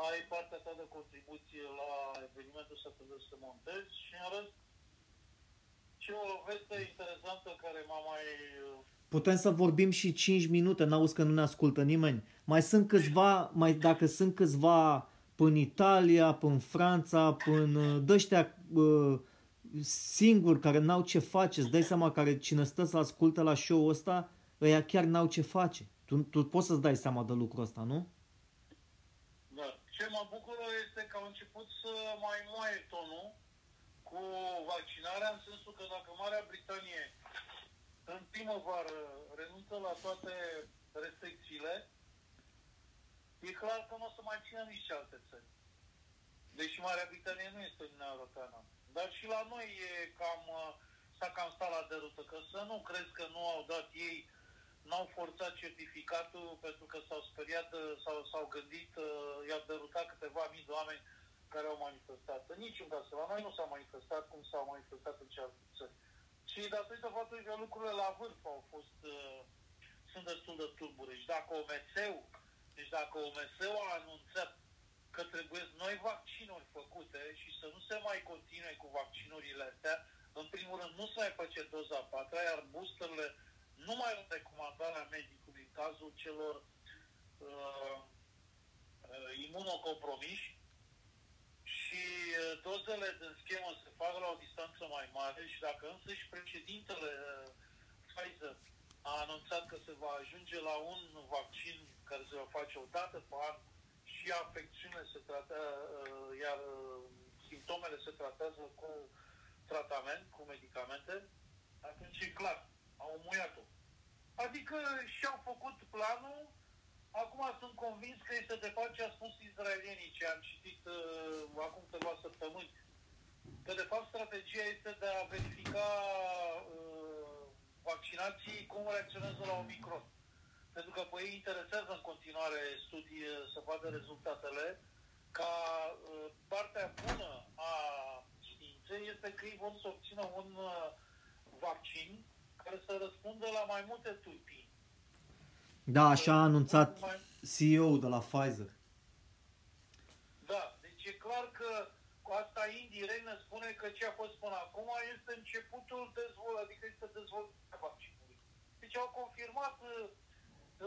[SPEAKER 2] ai partea ta de contribuție la evenimentul ăsta trebuie să montezi și în rest ce o veste interesantă care m-a mai...
[SPEAKER 1] Putem să vorbim și 5 minute, n-auzi că nu ne ascultă nimeni. Mai sunt câțiva, mai dacă sunt câțiva până Italia, până Franța, până dăștia uh, singuri care n-au ce face, îți dai seama care cine stă să asculte la show-ul ăsta, ăia chiar n-au ce face. Tu, tu poți să-ți dai seama de lucrul ăsta, nu?
[SPEAKER 2] Da. Ce mă bucură este că au început să mai moaie tonul cu vaccinarea, în sensul că dacă Marea Britanie în primăvară renunță la toate restricțiile, e clar că nu o să mai țină nici alte țări. Deși Marea Britanie nu este Uniunea Europeană. Dar și la noi e cam, uh, s-a cam stat la derută, că să nu crezi că nu au dat ei, n-au forțat certificatul pentru că s-au speriat uh, sau s-au gândit, uh, i-au derutat câteva mii de oameni care au manifestat. În niciun caz, la noi nu s-au manifestat cum s-au manifestat în cealaltă țări. Și datorită faptului că lucrurile la vârf au fost, uh, sunt destul de tulbure. Și dacă OMS-ul, deci dacă OMS-ul a anunțat că trebuie noi vaccinuri făcute și să nu se mai continue cu vaccinurile astea, în primul rând nu se mai face doza a patra, iar boosterele nu mai au recomandarea medicului în cazul celor uh, uh, imunocompromiși și uh, dozele din schemă se fac la o distanță mai mare și dacă însăși președintele uh, Pfizer a anunțat că se va ajunge la un vaccin care se va face o dată pe an și afecțiunile se trată, uh, iar simptomele se tratează cu tratament, cu medicamente, atunci e clar, au muiat-o. Adică și-au făcut planul, acum sunt convins că este de fapt ce a spus izraelienii, ce am citit uh, acum câteva săptămâni, că de fapt strategia este de a verifica uh, vaccinații cum reacționează la Omicron. Pentru că pe ei interesează în continuare studii uh, să vadă rezultatele, ca uh, partea bună a științei este că ei vor să obțină un uh, vaccin care să răspundă la mai multe tulpini.
[SPEAKER 1] Da, așa a anunțat CEO de la Pfizer.
[SPEAKER 2] Da, deci e clar că cu asta indirect ne spune că ce a fost până acum este începutul dezvoltării, adică este dezvoltarea vaccinului. Deci au confirmat uh,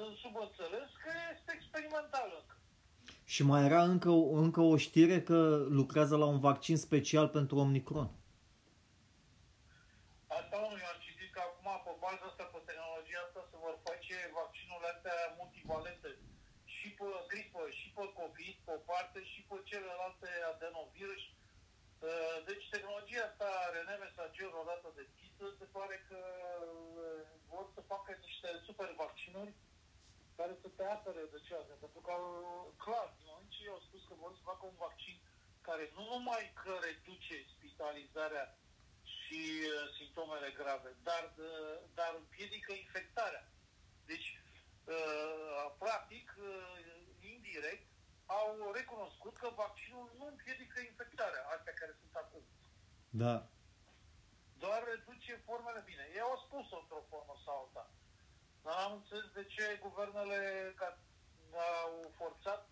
[SPEAKER 2] în subînțeles că este experimental încă.
[SPEAKER 1] Și mai era încă, încă o știre că lucrează la un vaccin special pentru Omicron.
[SPEAKER 2] Asta nu am citit că acum pe baza asta, pe tehnologia asta se vor face vaccinurile astea multivalente și pe gripă, și pe COVID, pe o parte, și pe celelalte adenovirus. Uh, deci tehnologia asta RNA mesager odată deschisă, se pare că uh, vor să facă niște super vaccinuri care să te apere de cealaltă. Pentru că, clar, ei au spus că vor să facă un vaccin care nu numai că reduce spitalizarea și uh, simptomele grave, dar, uh, dar împiedică infectarea. Deci, uh, practic, uh, indirect, au recunoscut că vaccinul nu împiedică infectarea, astea care sunt acum.
[SPEAKER 1] Da.
[SPEAKER 2] Doar reduce formele bine. Ei au spus-o într-o formă sau alta. Dar am înțeles de ce guvernele au forțat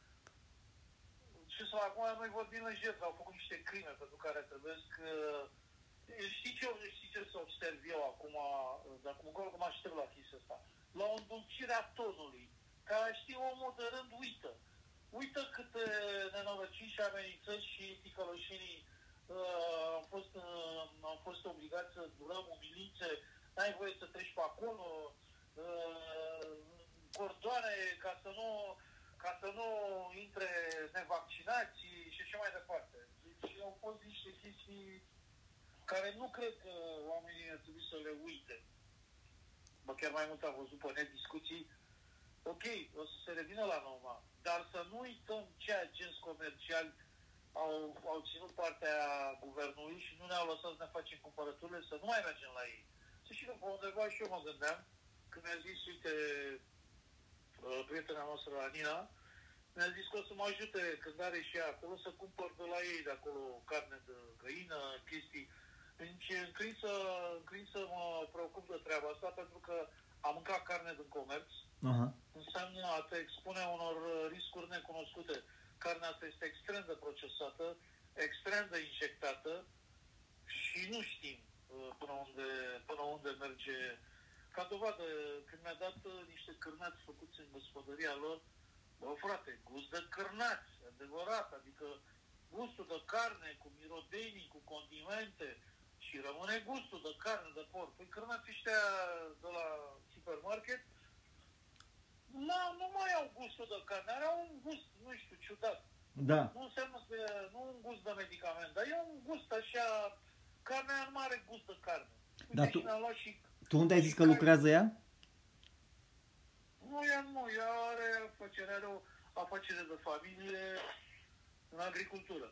[SPEAKER 2] și să acum noi vorbim în jet, au făcut niște crime pentru care trebuie că Știi ce, știi ce să observ eu acum, dacă mă că mă aștept la chestia asta? La o îndulcire a tonului, care știi omul de rând uită. Uită câte nenorociri și amenințări și ticăloșenii uh, am, fost, uh, am fost obligați să durăm umilințe, n-ai voie să treci pe acolo, uh, cordoane ca să nu ca să nu intre nevaccinați și așa mai departe. Deci au fost niște chestii care nu cred că oamenii ar trebui să le uite. Bă, chiar mai mult am văzut pe net discuții. Ok, o să se revină la normal, dar să nu uităm ce agenți comerciali au, au ținut partea guvernului și nu ne-au lăsat să ne facem cumpărăturile, să nu mai mergem la ei. Să știi că pe undeva și eu mă gândeam, când mi-a zis, uite, uh, prietena noastră, Anina, mi-a zis că o să mă ajute când are și ea acolo să cumpăr de la ei de acolo carne de găină, chestii. Deci înclin să, înclin să mă preocup de treaba asta pentru că am mâncat carne din comerț. Uh-huh. Înseamnă a te expune unor riscuri necunoscute. Carnea asta este extrem de procesată, extrem de injectată și nu știm uh, până unde, până unde merge. Ca dovadă, când mi-a dat uh, niște cârnați făcuți în gospodăria lor, bă, frate, gust de cârnați, adevărat, adică gustul de carne, cu mirodenii, cu condimente, și rămâne gustul de carne de porc. Păi cârnații ăștia de la supermarket nu, nu mai au gustul de carne, au un gust, nu știu, ciudat.
[SPEAKER 1] Da.
[SPEAKER 2] Nu înseamnă că nu un gust de medicament, dar e un gust așa, carnea nu are gust de carne.
[SPEAKER 1] Uite, da, tu, și, tu unde ai zis că lucrează ea?
[SPEAKER 2] Nu, ea nu, ea are afacere, are o afacere de familie în agricultură.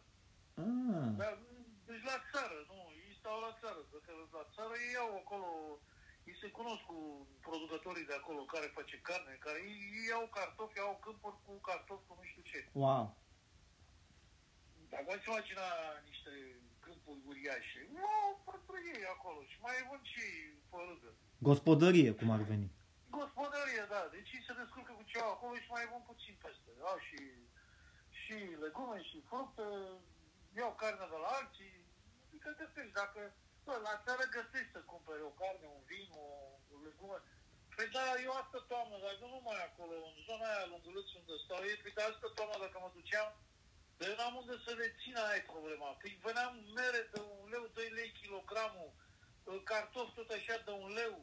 [SPEAKER 1] Ah.
[SPEAKER 2] Dar, deci la țară, nu, stau la țară, că la țară ei iau acolo, ei se cunosc cu producătorii de acolo care face carne, care ei, ei iau cartofi, au câmpuri cu cartofi, cu nu știu ce.
[SPEAKER 1] Wow!
[SPEAKER 2] Dacă ați imagina niște câmpuri uriașe, wow, pentru între ei acolo și mai vând și fărâgă.
[SPEAKER 1] Gospodărie, cum ar veni.
[SPEAKER 2] Gospodărie, da. Deci ei se descurcă cu ceva acolo și mai vând puțin peste. Au și, și legume și fructe, iau carne de la alții. Adică găsești, dacă bă, la țară găsești să cumperi o carne, un vin, o, o legume. Păi da, eu asta toamnă, dar nu numai acolo, în zona aia lunguluț unde stau ei, păi da, asta toamnă dacă mă duceam, dar eu n-am unde să le țin, aia e problema. Păi veneam mere de un leu, 2 lei kilogramul, cartofi tot așa de un leu,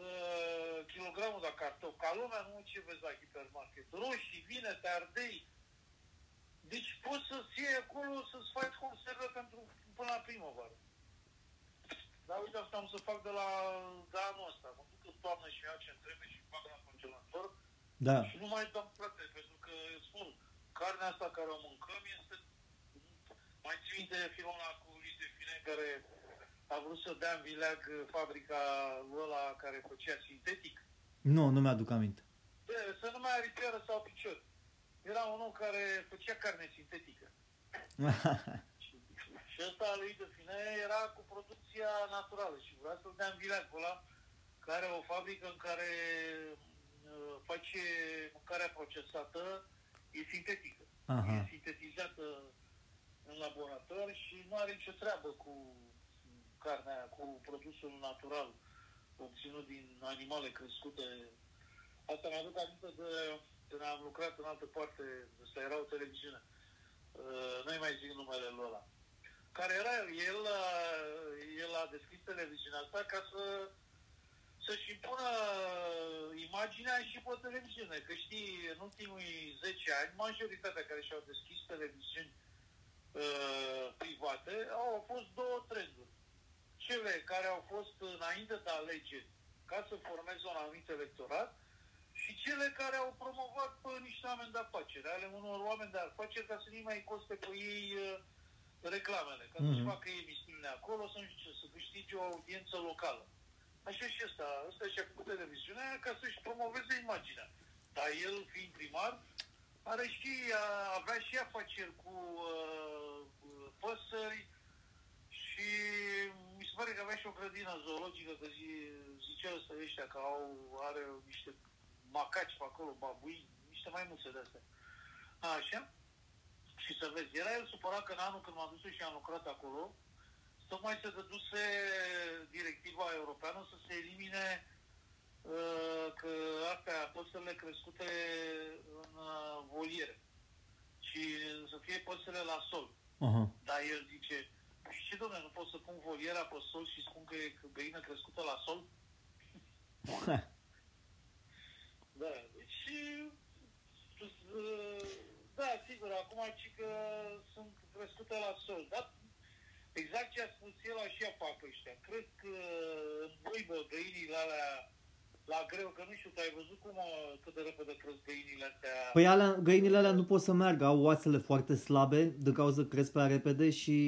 [SPEAKER 2] uh, kilogramul de cartofi, ca lumea nu ce vezi la hipermarket. Roșii, vine, te ardei. Deci poți să-ți iei acolo să-ți faci conservă pentru până la primăvară. Dar uite, asta am să fac de la de anul ăsta. Mă duc în toamnă și iau ce trebuie și fac la congelator.
[SPEAKER 1] Da.
[SPEAKER 2] Și nu mai dăm frate, pentru că eu spun, carnea asta care o mâncăm este... Mai ții minte filmul ăla cu Lise Fine care a vrut să dea în vileag fabrica ăla care făcea sintetic?
[SPEAKER 1] Nu, nu mi-aduc aminte.
[SPEAKER 2] De, să nu mai are piară sau picior. Era un om care făcea carne sintetică. și ăsta lui de Fine era cu producția naturală și vrea să-l dea în vileag pe ăla care are o fabrică în care uh, face mâncarea procesată, e sintetică.
[SPEAKER 1] Aha.
[SPEAKER 2] E sintetizată în laborator și nu are nicio treabă cu carnea aia, cu produsul natural obținut din animale crescute. Asta mi-aduc aminte de când am lucrat în altă parte, asta era o televiziune. Uh, nu mai zic numele lui ăla. Care era el? El, uh, el a deschis televiziunea asta ca să să-și impună imaginea și pe televiziune. Că știi, în ultimii 10 ani, majoritatea care și-au deschis televiziuni uh, private au fost două trenduri. Cele care au fost înainte de alegeri ca să formeze un anumit electorat și cele care au promovat pe niște oameni de afaceri, ale unor oameni de afaceri ca să nu mai coste pe ei uh, reclamele, ca mm-hmm. să-și facă ei emisiunile acolo, să, nu știu ce, să câștige o audiență locală. Așa și ăsta, ăsta și-a făcut televiziunea ca să-și promoveze imaginea. Dar el, fiind primar, are și, avea și afaceri cu uh, păsări și mi se pare că avea și o grădină zoologică, că zi, zicea ăsta ăștia că au, are niște macaci pe acolo, babui, niște mai multe de astea. Așa. Și să vezi, era el supărat că în anul când m-am dus și am lucrat acolo, tocmai se dăduse directiva europeană să se elimine uh, că astea, păsările crescute în uh, voliere și să fie păsările la sol.
[SPEAKER 1] Aha.
[SPEAKER 2] Dar el zice, și ce domnule, nu pot să pun voliera pe sol și spun că e găină crescută la sol? da, deci uh, da, sigur, acum ci că sunt crescute la sol, dar exact ce a spus el, așa fac ăștia. Cred că îmbuibă găinile alea la greu, că nu știu, tu ai văzut cum, cât de repede cresc găinile astea?
[SPEAKER 1] Păi alea, găinile alea nu pot să meargă, au oasele foarte slabe, de cauza că cresc prea repede și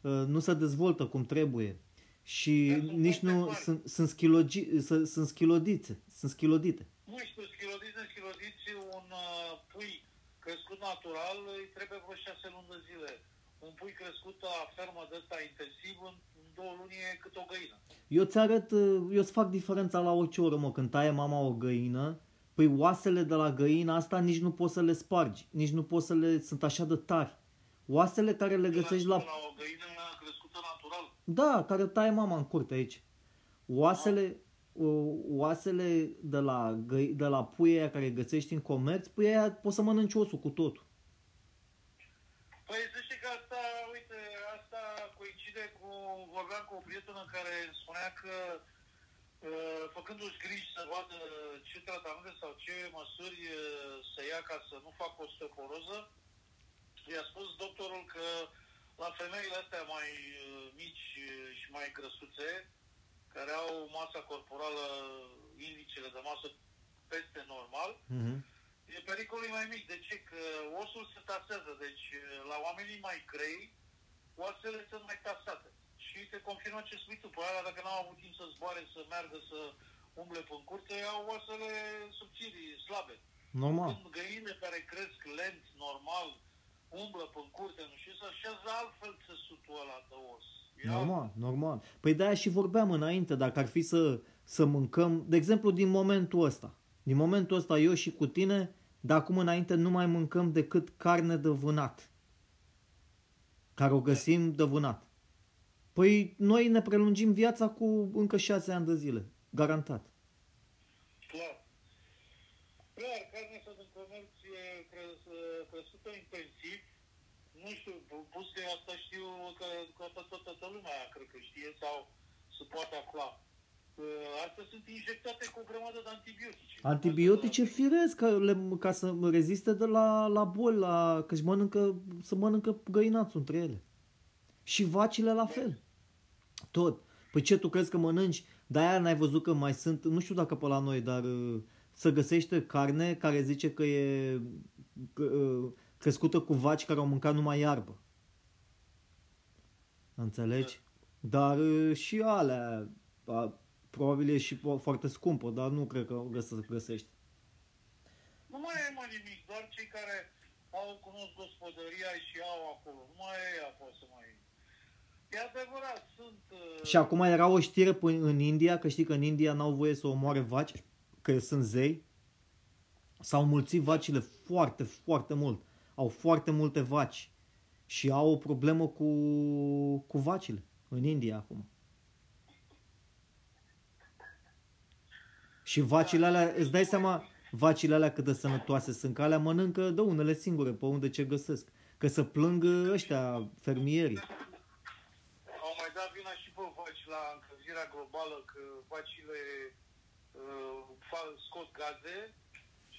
[SPEAKER 1] uh, nu se dezvoltă cum trebuie. Și nici nu sunt, sunt, schilogi, sunt, sunt schilodițe, sunt schilodite.
[SPEAKER 2] Nu știu, schilodițe, schilodiți, un uh, pui crescut natural îi trebuie vreo șase luni de zile un pui crescut la fermă de ăsta intensiv în, în două luni e cât o găină.
[SPEAKER 1] Eu ți arăt, eu îți fac diferența la orice oră, mă, când taie mama o găină, păi oasele de la găina asta nici nu poți să le spargi, nici nu poți să le, sunt așa de tari. Oasele care le găsești la...
[SPEAKER 2] La o găină crescută natural.
[SPEAKER 1] Da, care taie mama în curte aici. Oasele, oasele de la, găi, de la puia care găsești în comerț, puia poți să mănânci osul cu totul.
[SPEAKER 2] Păi să știi că asta, uite, asta coincide cu, vorbeam cu o prietenă care spunea că uh, făcându-și griji să vadă ce tratamente sau ce măsuri uh, să ia ca să nu facă osteoporoză, i-a spus doctorul că la femeile astea mai uh, mici și mai grăsuțe, care au masa corporală, indicele de masă peste normal,
[SPEAKER 1] mm-hmm.
[SPEAKER 2] pericolul e mai mic. De ce? Că osul se tasează. Deci la oamenii mai grei, oasele sunt mai tasate. Și te confirmă ce spui tu. Pe aia, dacă n-au avut timp să zboare, să meargă, să umble pe curte, au oasele subțiri, slabe.
[SPEAKER 1] Normal.
[SPEAKER 2] Când găine care cresc lent, normal, umblă pe curte, nu știu, să așează altfel țesutul ăla de os.
[SPEAKER 1] Normal, normal. Păi de-aia și vorbeam înainte, dacă ar fi să, să mâncăm, de exemplu, din momentul ăsta. Din momentul ăsta, eu și cu tine, de acum înainte nu mai mâncăm decât carne de vânat. Care o găsim de vânat. Păi noi ne prelungim viața cu încă șase ani de zile. Garantat.
[SPEAKER 2] Clar. Clar, carnea asta din comerț e crescută intensiv. Nu știu, pusă asta știu că, că toată, toată lumea cred că știe sau se poate afla. Astea sunt injectate cu o grămadă de antibiotice.
[SPEAKER 1] Antibiotice firesc ca, le, ca să reziste de la, la boli, la, că își mănâncă, să mănâncă găinațul între ele. Și vacile la fel. Tot. Păi ce, tu crezi că mănânci? De-aia n-ai văzut că mai sunt, nu știu dacă pe la noi, dar uh, să găsește carne care zice că e că, uh, crescută cu vaci care au mâncat numai iarbă. Înțelegi? Dar uh, și alea, probabil e și foarte scumpă, dar nu cred că o găsești.
[SPEAKER 2] Nu mai e mai nimic, doar cei care au cunosc gospodăria și au acolo. Nu mai e pot să mai E adevărat, sunt... Uh...
[SPEAKER 1] Și acum era o știre în India, că știi că în India n-au voie să omoare vaci, că sunt zei. S-au mulțit vacile foarte, foarte mult. Au foarte multe vaci. Și au o problemă cu, cu vacile în India acum. Și vacile alea, îți dai seama, vacile alea cât de sănătoase sunt, că alea mănâncă de unele singure, pe unde ce găsesc. Că să plâng ăștia, fermierii
[SPEAKER 2] la încălzirea globală că vacile uh, scot gaze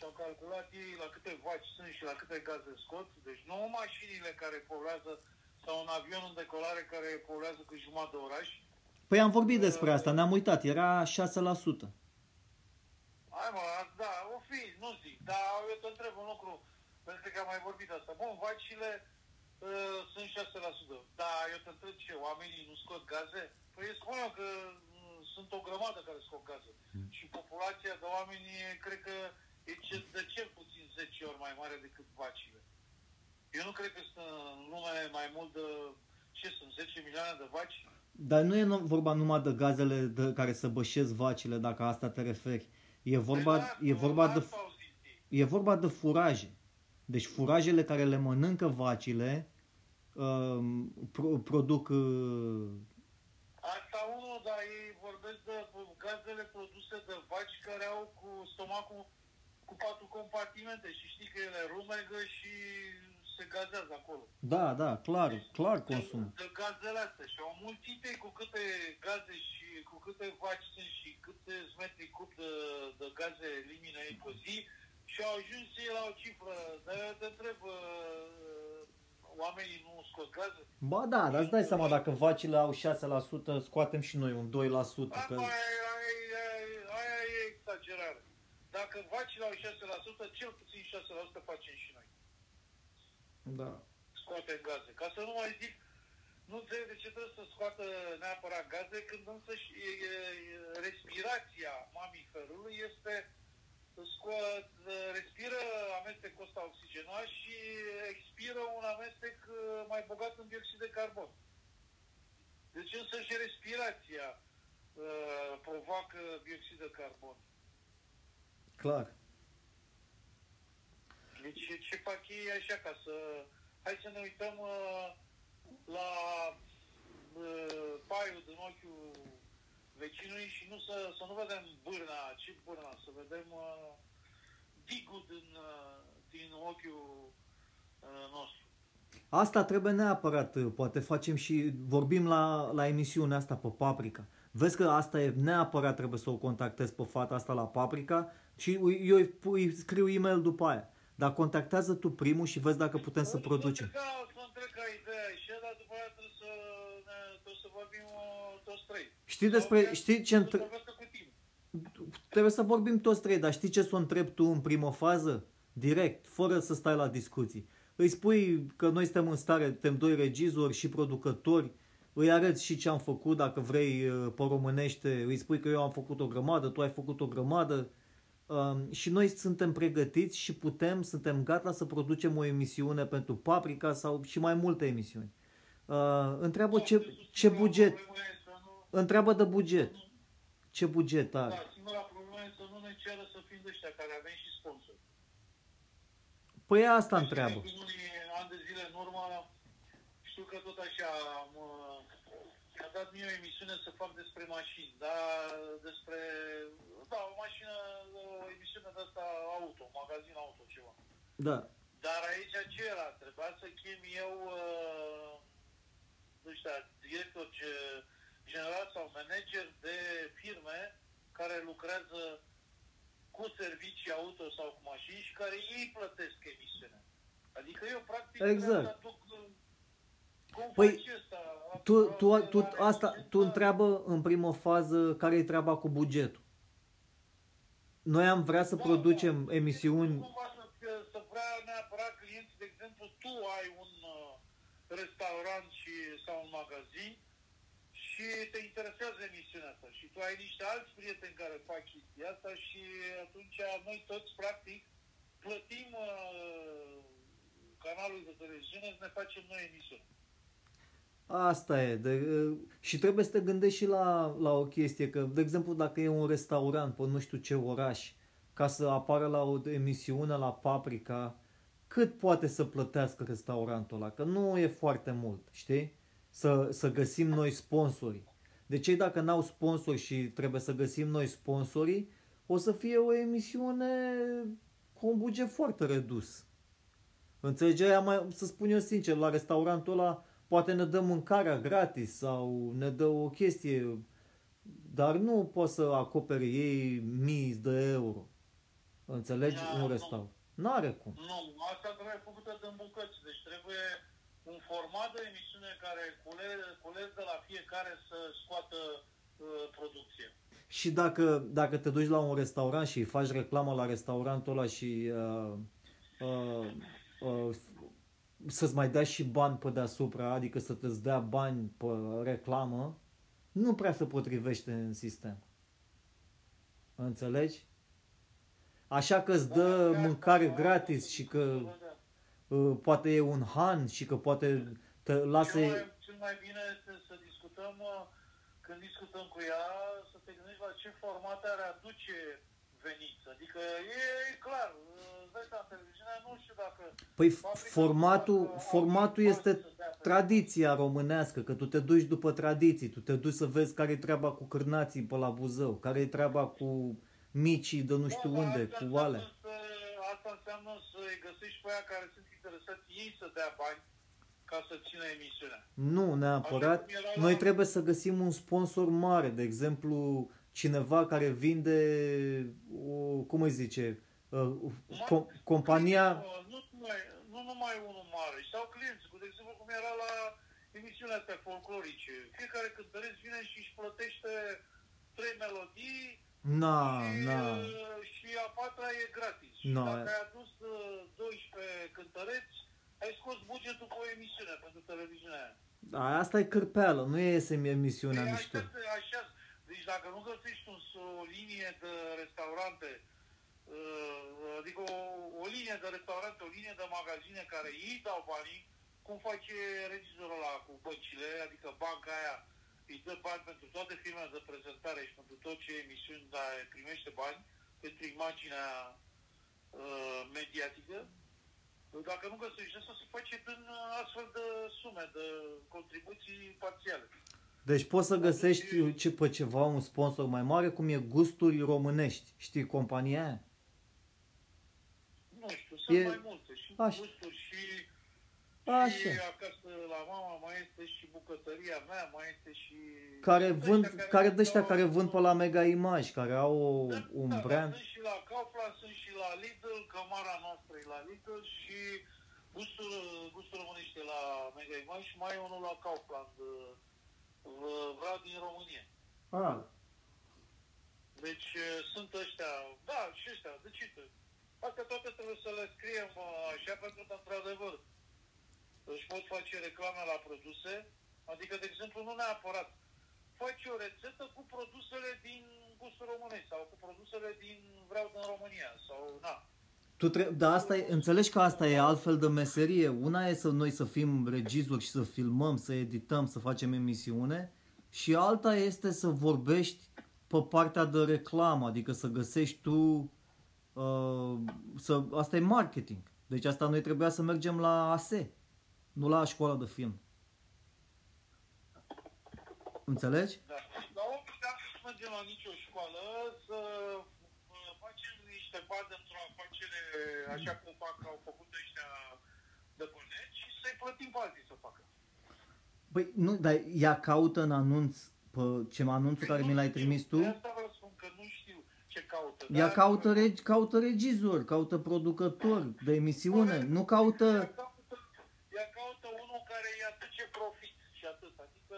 [SPEAKER 2] și au calculat ei la câte vaci sunt și la câte gaze scot. Deci nu mașinile care poluează sau un avion în decolare care poluează cu jumătate de oraș.
[SPEAKER 1] Păi am vorbit uh, despre asta, ne-am uitat, era 6%.
[SPEAKER 2] Hai mă, da, o fi, nu zic, dar eu te întreb un lucru, pentru că am mai vorbit asta. Bun, vacile uh, sunt 6%, dar eu te întreb ce, oamenii nu scot gaze? Păi spun eu că mm, sunt o grămadă care scot gaze. Mm. Și populația de oameni, cred că e de cel puțin 10 ori mai mare decât vacile. Eu nu cred că sunt în lume mai mult de, ce sunt, 10 milioane de vaci?
[SPEAKER 1] Dar nu e vorba numai de gazele de care să bășesc vacile, dacă asta te referi. E vorba, păi da, e vorba de, e vorba de furaje. Deci furajele care le mănâncă vacile uh, pro, produc uh,
[SPEAKER 2] Asta unul, dar ei vorbesc de gazele produse de vaci care au cu stomacul cu patru compartimente și știi că ele rumegă și se gazează acolo.
[SPEAKER 1] Da, da, clar, clar consum.
[SPEAKER 2] De, de gazele astea și au mulțite cu câte gaze și cu câte vaci sunt și câte metri cub de, de gaze elimină ei pe zi și au ajuns ei la o cifră. Dar eu te întreb, oamenii nu scot gaze?
[SPEAKER 1] Ba da, dar îți dai seama dacă vacile au 6%, scoatem și noi un 2%.
[SPEAKER 2] Că... Aia, aia, aia e exagerare. Dacă vacile au 6%, cel puțin 6% facem și noi.
[SPEAKER 1] Da.
[SPEAKER 2] Scoatem gaze. Ca să nu mai zic, nu înțeleg de ce trebuie să scoată neapărat gaze, când însă și, e, e, respirația mamiferului este scot, respiră amestecul ăsta oxigenoas și expiră un amestec uh, mai bogat în dioxid de carbon. Deci însă și respirația uh, provoacă dioxid de carbon.
[SPEAKER 1] Clar.
[SPEAKER 2] Deci ce fac ei așa ca să... Hai să ne uităm uh, la uh, paiul din ochiul vecinului și nu să, să nu vedem bârna, ce bârna, să vedem uh, digul din, uh, din ochiul uh, nostru.
[SPEAKER 1] Asta trebuie neapărat, uh, poate facem și vorbim la, la emisiunea asta pe Paprika. Vezi că asta e neapărat trebuie să o contactez pe fata asta la Paprika și eu îi, îi scriu e-mail după aia. Dar contactează tu primul și vezi dacă putem să producem.
[SPEAKER 2] Da, să întreg ca ideea și dar după aia trebuie să, ne, trebuie să vorbim toți trei.
[SPEAKER 1] Știi despre, știi ce între... Trebuie să vorbim toți trei, dar știi ce să o întreb tu în primă fază? Direct, fără să stai la discuții. Îi spui că noi suntem în stare, suntem doi regizori și producători, îi arăți și ce am făcut, dacă vrei, uh, pe românește, îi spui că eu am făcut o grămadă, tu ai făcut o grămadă um, și noi suntem pregătiți și putem, suntem gata să producem o emisiune pentru Paprika sau și mai multe emisiuni. Uh, întreabă ce, ce buget,
[SPEAKER 2] Problema e să nu,
[SPEAKER 1] întreabă de buget. Ce buget are?
[SPEAKER 2] da, singura problemă e să nu ne ceră să fim de ăștia care avem și sponsori.
[SPEAKER 1] Păi asta întreabă.
[SPEAKER 2] În unii ani de zile în urmă, știu că tot așa am, uh, mi-a dat mie o emisiune să fac despre mașini, dar despre, da, o mașină, o emisiune de asta auto, magazin auto, ceva.
[SPEAKER 1] Da.
[SPEAKER 2] Dar aici ce era? Trebuia să chem eu, uh, nu știu, director ge- general sau manager de firme care lucrează cu servicii auto sau cu mașini și care ei plătesc emisiunea. Adică eu practic
[SPEAKER 1] Exact.
[SPEAKER 2] trebuie să duc, uh, cum
[SPEAKER 1] Păi,
[SPEAKER 2] faci ăsta?
[SPEAKER 1] Tu, tu,
[SPEAKER 2] La
[SPEAKER 1] tu, asta, tu
[SPEAKER 2] recentă-
[SPEAKER 1] întreabă în primă fază care e treaba cu bugetul. Noi am vrea să
[SPEAKER 2] Da,
[SPEAKER 1] producem
[SPEAKER 2] da.
[SPEAKER 1] emisiuni
[SPEAKER 2] Cumva să, să vrea neapărat clienți, de exemplu, tu ai un uh, restaurant și, sau un magazin și te interesează emisiunea asta și tu ai niște alți prieteni care fac chestia asta și atunci noi toți, practic, plătim uh, canalul de televiziune să ne facem noi emisiune.
[SPEAKER 1] Asta e. De, și trebuie să te gândești și la, la o chestie, că, de exemplu, dacă e un restaurant pe nu știu ce oraș, ca să apară la o emisiune la Paprika, cât poate să plătească restaurantul ăla? Că nu e foarte mult, știi? Să, să găsim noi sponsori. De ce dacă n-au sponsori și trebuie să găsim noi sponsorii, o să fie o emisiune cu un buget foarte redus. Înțelegi? Aia mai, să spun eu sincer, la restaurantul ăla poate ne dă mâncarea gratis sau ne dă o chestie, dar nu poți să acopere ei mii de euro. Înțelegi?
[SPEAKER 2] Da,
[SPEAKER 1] un
[SPEAKER 2] nu.
[SPEAKER 1] restaurant. N-are cum.
[SPEAKER 2] Nu, asta trebuie făcută din bucăți, deci trebuie un format de emisiune care cules, cules de la fiecare să scoată uh, producție.
[SPEAKER 1] Și dacă, dacă te duci la un restaurant și îi faci reclamă la restaurantul ăla și uh, uh, uh, să-ți mai dea și bani pe deasupra, adică să te dea bani pe reclamă, nu prea se potrivește în sistem. Înțelegi? Așa că îți dă
[SPEAKER 2] Da,
[SPEAKER 1] mâncare
[SPEAKER 2] da,
[SPEAKER 1] gratis și că
[SPEAKER 2] da.
[SPEAKER 1] uh, poate e un han și că poate te
[SPEAKER 2] Cel
[SPEAKER 1] lasă...
[SPEAKER 2] mai, cel mai bine este să discutăm, uh, când discutăm cu ea, să te gândești la ce format are aduce veniți. Adică e, e clar, uh, îți dai seama, televiziunea nu știu dacă...
[SPEAKER 1] Păi
[SPEAKER 2] Fabrica
[SPEAKER 1] formatul,
[SPEAKER 2] poate-
[SPEAKER 1] formatul
[SPEAKER 2] poate
[SPEAKER 1] este
[SPEAKER 2] să dea pe-
[SPEAKER 1] tradiția românească, că tu te duci după tradiții, tu te duci să vezi care e treaba cu cârnații pe la Buzău, care e treaba cu micii de nu știu
[SPEAKER 2] Da,
[SPEAKER 1] unde,
[SPEAKER 2] asta
[SPEAKER 1] cu
[SPEAKER 2] înseamnă
[SPEAKER 1] alea.
[SPEAKER 2] Să, asta înseamnă să-i găsești pe aia care sunt interesați ei să dea bani ca să țină emisiunea.
[SPEAKER 1] Nu neapărat.
[SPEAKER 2] Așa cum era la-
[SPEAKER 1] Noi trebuie să găsim un sponsor mare, de exemplu, cineva care vinde, o, cum îi zice, uh, com- compania...
[SPEAKER 2] Clienți, Nu, numai, nu numai unul mare, sau clienți, cu de exemplu cum era la emisiunea astea folclorice. Fiecare cântăreț vine și își plătește trei melodii
[SPEAKER 1] Na,
[SPEAKER 2] și,
[SPEAKER 1] na.
[SPEAKER 2] uh, și a patra e gratis. Și
[SPEAKER 1] No,
[SPEAKER 2] dacă
[SPEAKER 1] e-
[SPEAKER 2] ai adus uh, 12 cântăreți, ai scos bugetul cu o emisiune pentru televiziunea aia.
[SPEAKER 1] Da, asta e cârpeală, nu e emisiunea
[SPEAKER 2] Păi
[SPEAKER 1] mișto.
[SPEAKER 2] așa, așa, deci dacă nu găsești un, o linie de restaurante, uh, adică o, o linie de restaurante, o linie de magazine care ei dau banii, cum face regizorul ăla cu băncile, adică banca aia îi dă bani pentru toate filmele de prezentare și pentru tot ce emisiuni dar primește bani, pentru imaginea uh, mediatică, dacă nu găsești asta, se face din uh, astfel de sume, de contribuții parțiale.
[SPEAKER 1] Deci poți să găsești ce, pe ceva un sponsor mai mare, cum e Gusturi Românești. Știi compania aia?
[SPEAKER 2] Nu știu, sunt
[SPEAKER 1] E-
[SPEAKER 2] mai multe. Și
[SPEAKER 1] Așa.
[SPEAKER 2] gusturi și,
[SPEAKER 1] Așa.
[SPEAKER 2] și acasă la mama mai este și bucătăria mea, mai este și...
[SPEAKER 1] Care
[SPEAKER 2] Sunt
[SPEAKER 1] vând,
[SPEAKER 2] ăștia
[SPEAKER 1] care de ăștia
[SPEAKER 2] dau-
[SPEAKER 1] care vând pe la Mega Image, care au o,
[SPEAKER 2] Da,
[SPEAKER 1] un
[SPEAKER 2] da,
[SPEAKER 1] brand.
[SPEAKER 2] Sunt și la Kaufland, sunt și la Lidl, cămara noastră e la Lidl și gustul, gustul românește la Mega Image și mai e unul la Kaufland, uh, vreau din România.
[SPEAKER 1] Ah.
[SPEAKER 2] Deci uh, sunt ăștia, da, și ăștia, deci uite, astea toate trebuie să le scriem uh, așa pentru că, într-adevăr, își pot face reclame la produse, adică, de exemplu, nu neapărat faci o rețetă cu produsele din gustul românesc sau cu produsele din vreau din România sau na.
[SPEAKER 1] Tu tre- da, asta e, înțelegi că asta e altfel de meserie. Una e să noi să fim regizori și să filmăm, să edităm, să facem emisiune și alta este să vorbești pe partea de reclamă, adică să găsești tu uh, să, asta e marketing. Deci asta noi trebuia să mergem la ASE, nu la școala de film. Înțelegi?
[SPEAKER 2] Da. Dar nu puteam să mergem la nicio școală, să uh, facem niște bani într-o afacere așa cum fac, au făcut ăștia de băneci și să-i plătim pe alții să facă.
[SPEAKER 1] Păi nu, dar ea caută în anunț, pe ce anunțul care
[SPEAKER 2] Păi
[SPEAKER 1] mi
[SPEAKER 2] nu
[SPEAKER 1] l-ai
[SPEAKER 2] știu.
[SPEAKER 1] trimis tu,
[SPEAKER 2] De asta vă spun că nu știu ce caută.
[SPEAKER 1] ea
[SPEAKER 2] dar-
[SPEAKER 1] caută, regi, caută regizor, caută producător de emisiune, nu caută...
[SPEAKER 2] Ea caută, ea caută unul care îi aduce profit și atât. Adică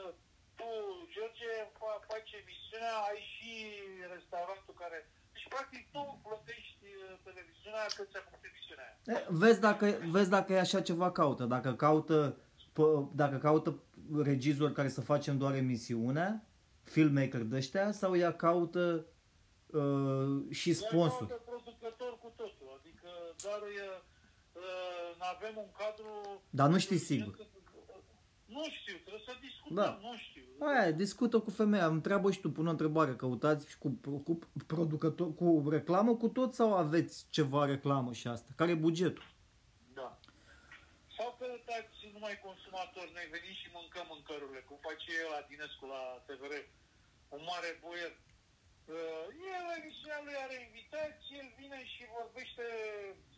[SPEAKER 2] tu, George, fa- faci emisiunea, ai și restaurantul care... Deci, practic, tu plătești uh, televiziunea cât ți-a făcut emisiunea aia.
[SPEAKER 1] E, Vezi dacă, vezi dacă e așa ceva caută. Dacă caută, pă- dacă caută regizor care să facem doar emisiunea, filmmaker de ăștia, sau ea caută uh, și
[SPEAKER 2] Ea
[SPEAKER 1] sponsor.
[SPEAKER 2] caută producător cu totul. Adică doar e, uh, avem un cadru...
[SPEAKER 1] Dar nu știi sigur.
[SPEAKER 2] Nu știu, trebuie să discutăm,
[SPEAKER 1] Da.
[SPEAKER 2] nu știu.
[SPEAKER 1] Aia, discută cu femeia, întreabă și tu, pune o întrebare, căutați și cu, cu producător, cu reclamă cu tot sau aveți ceva reclamă și asta? Care e bugetul?
[SPEAKER 2] Da. Sau căutați numai consumatori, noi venim și mâncăm mâncărurile, cum face el la Dinescu la TVR, un mare boier. Uh, el, la emisiunea lui are invitați, el vine și vorbește uh,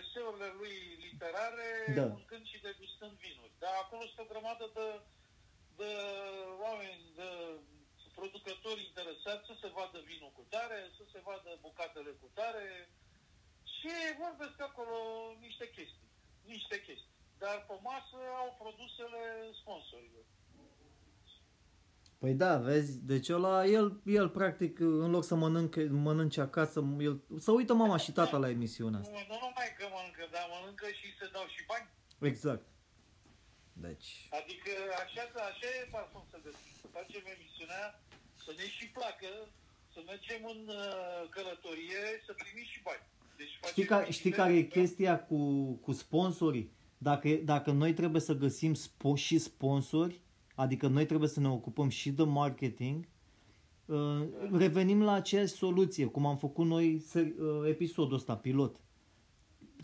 [SPEAKER 2] eseurile lui literare,
[SPEAKER 1] Da.
[SPEAKER 2] mâncând și degustând vinuri. Dar acolo sunt o grămadă de, de oameni, de producători interesați să se vadă vinul cu tare, să se vadă bucatele cu tare și vorbesc acolo niște chestii, niște chestii. Dar pe masă au produsele sponsorilor.
[SPEAKER 1] Păi da, vezi, deci ăla, el, el practic, în loc să mănânce, mănânce acasă, el, să uită mama și tata la emisiunea asta.
[SPEAKER 2] Nu, nu numai că mănâncă, dar mănâncă și se dau și bani.
[SPEAKER 1] Exact. Deci,
[SPEAKER 2] Adică așa, așa e parfum să găsim. Să facem emisiunea, să ne și placă, să mergem în uh, călătorie, să primim și bani. Deci facem
[SPEAKER 1] știi, ca, știi
[SPEAKER 2] emisiune,
[SPEAKER 1] care e
[SPEAKER 2] da?
[SPEAKER 1] chestia cu, cu sponsorii? Dacă, dacă noi trebuie să găsim spo- și sponsori, adică noi trebuie să ne ocupăm și de marketing, uh, revenim la aceeași soluție, cum am făcut noi ser- uh, episodul ăsta, pilot.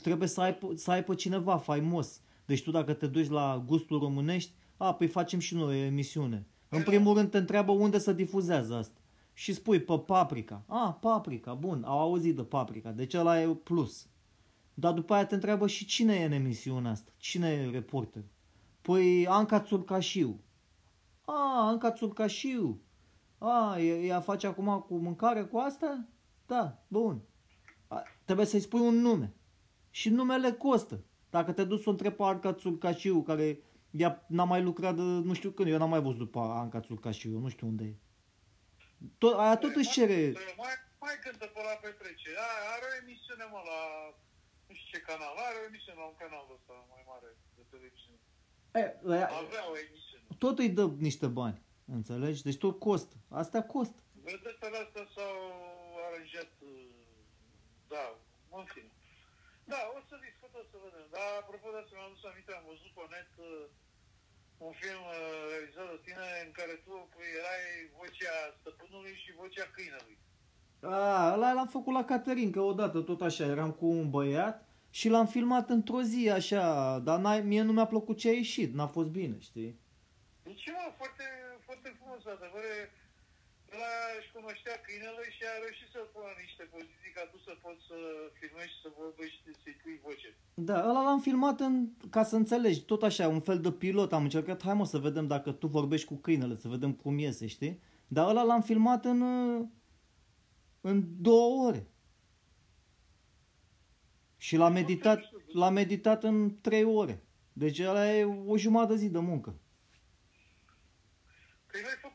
[SPEAKER 1] Trebuie să ai, pe- să ai pe cineva faimos. Deci tu dacă te duci la gustul românești, a, păi facem și noi o emisiune. În primul rând te întreabă unde se difuzează asta. Și spui pe Paprika. A, Paprika, bun, au auzit de Paprika, deci ăla e plus. Dar după aia te întreabă și cine e în emisiunea asta, cine e reporter. Păi Anca Țurcașiu. A, Anca Țurcașiu. A, e- ea face acum cu mâncare cu asta? Da, bun. A, trebuie să-i spui un nume. Și numele costă. Dacă te duci să o întrebi pe Anca Țurcașiu, care ea n-a mai lucrat de nu știu când, eu n-am mai văzut după Anca Țurcașiu, eu nu știu unde e. Tot, aia tot își cere...
[SPEAKER 2] Mai, mai cântă pe la petrecere. A, are o emisiune, mă, la nu știu ce canal. Are o emisiune la un canal ăsta mai mare de televiziune.
[SPEAKER 1] E, aia,
[SPEAKER 2] Avea o emisiune.
[SPEAKER 1] Tot îi dă niște bani, înțelegi? Deci tot costă. Astea costă.
[SPEAKER 2] Vedetele astea s-au aranjat, uh, da, în fine. Da, o să discut, o să vedem. Dar apropo de asta, mi-am adus aminte, am văzut pe net uh, un film uh, realizat de tine în care tu erai vocea stăpânului și vocea câinelui.
[SPEAKER 1] A, ăla l-am făcut la Caterinca odată, tot așa, eram cu un băiat și l-am filmat într-o zi așa, dar n-ai, mie nu mi-a plăcut ce a ieșit, n-a fost bine, știi?
[SPEAKER 2] Deci, mă, foarte, foarte frumos, adevăr. Ăla își cunoștea câinele și a reușit să-l pună în niște poziții ca tu să poți să filmezi și să vorbești, să-i pui voce.
[SPEAKER 1] Da, ăla l-am filmat în, ca să înțelegi, tot așa, un fel de pilot, am încercat, hai mă să vedem dacă tu vorbești cu câinele, să vedem cum iese, știi? Dar ăla l-am filmat în, uh, în două ore. Și l-am meditat, l-am meditat în trei ore. Deci ăla e o jumătate de zi de muncă.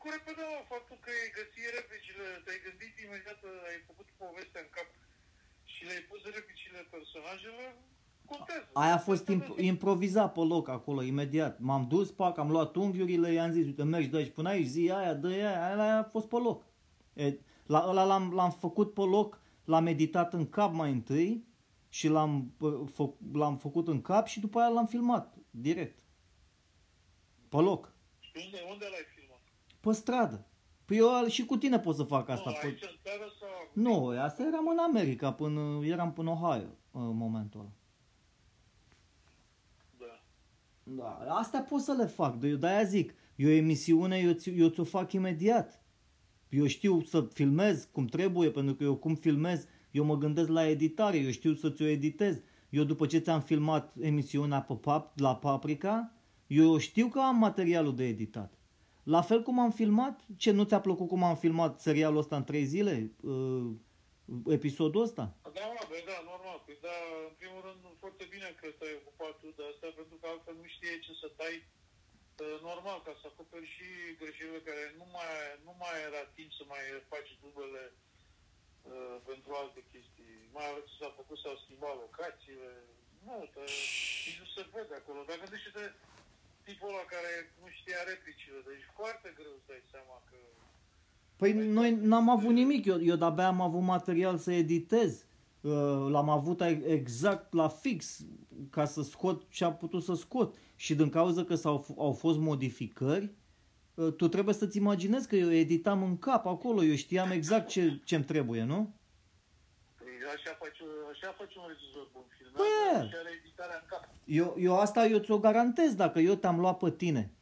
[SPEAKER 2] Păi l-ai făcut repede, mă, faptul că ai găsit replicile, te-ai gândit imediat, ai făcut povestea în cap și le-ai pus replicile personajelor, contează.
[SPEAKER 1] Aia a fost
[SPEAKER 2] Contează
[SPEAKER 1] imp- improvizat pe loc acolo, imediat. M-am dus, pac, am luat unghiurile, i-am zis, uite, mergi de aici până aici, zi aia, dă aia, aia a fost pe loc. E, la ăla l-am, l-am făcut pe loc, l-am meditat în cap mai întâi și l-am, fă- l-am făcut în cap și după aia l-am filmat direct. Pe loc.
[SPEAKER 2] Și unde, unde l-ai filmat?
[SPEAKER 1] Pe stradă. Păi eu și cu tine pot să fac asta.
[SPEAKER 2] nu,
[SPEAKER 1] Păi-
[SPEAKER 2] aici în țară sau...
[SPEAKER 1] Nu, asta eram în America, până, eram până Ohio în momentul ăla.
[SPEAKER 2] Da.
[SPEAKER 1] Da, astea pot să le fac, de- eu de-aia zic, eu emisiune, eu, ți- eu ți-o fac imediat. Eu știu să filmez cum trebuie, pentru că eu cum filmez, eu mă gândesc la editare, eu știu să ți-o editez. Eu după ce ți-am filmat emisiunea pe pap, la Paprika, eu știu că am materialul de editat. La fel cum am filmat, ce nu ți-a plăcut cum am filmat serialul ăsta în trei zile, uh, episodul ăsta?
[SPEAKER 2] Da, mă, bă, da, normal. Păi, da, în primul rând, foarte bine că te-ai ocupat tu de asta, pentru că altfel nu știe ce să tai uh, normal, ca să acoperi și greșelile care nu mai, nu mai era timp să mai faci dublele uh, pentru alte chestii. Mai ales ce s-a făcut, s-au schimbat locațiile. Nu, te, nici nu se vede acolo. Dar gândește-te tipul ăla care nu știa replicile, deci foarte greu să dai seama că...
[SPEAKER 1] Păi noi n-am avut nimic, eu, eu de-abia am avut material să editez. Uh, L-am avut ai- exact la fix ca să scot ce am putut să scot. Și din cauza că s-au, f- au fost modificări, uh, tu trebuie să-ți imaginezi că eu editam în cap acolo, eu știam exact ce, ce-mi trebuie, nu?
[SPEAKER 2] Păi așa faci, așa faci un regizor bun. Filmează
[SPEAKER 1] Păi,
[SPEAKER 2] și are editarea în cap.
[SPEAKER 1] Eu, eu asta eu ți-o garantez dacă eu te-am luat pe tine.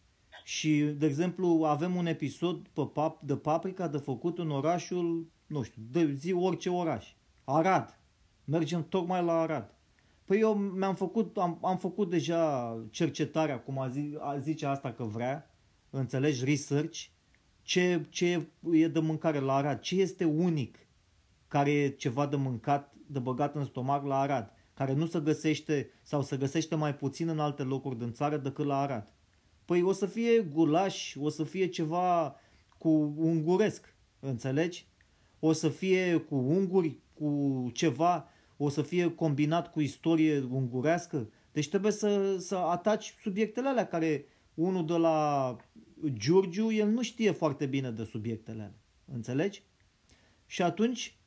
[SPEAKER 1] Și, de exemplu, avem un episod pe pap, de paprika de făcut în orașul, nu știu, de zi orice oraș. Arad. Mergem tocmai la Arad. Păi eu mi-am făcut, am, am făcut deja cercetarea, cum a, zi, a zice asta că vrea, înțelegi, research, ce, ce e de mâncare la Arad, ce este unic care e ceva de mâncat, de băgat în stomac la Arad, care nu se găsește sau se găsește mai puțin în alte locuri din țară decât la Arad. Păi o să fie gulaș, o să fie ceva cu unguresc, înțelegi? O să fie cu unguri, cu ceva, o să fie combinat cu istorie ungurească. Deci trebuie să, să ataci subiectele alea care unul de la Giurgiu, el nu știe foarte bine de subiectele alea. Înțelegi? Și atunci,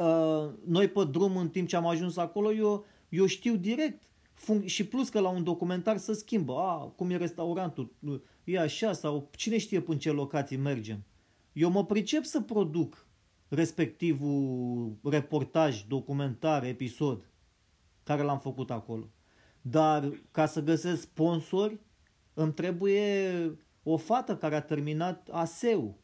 [SPEAKER 1] uh, noi pe drum, în timp ce am ajuns acolo, eu, eu știu direct. Func- și plus că la un documentar se schimbă. A, cum e restaurantul, e așa sau cine știe până ce locații mergem. Eu mă pricep să produc respectivul reportaj, documentar, episod care l-am făcut acolo. Dar ca să găsesc sponsori, îmi trebuie o fată care a terminat ASEU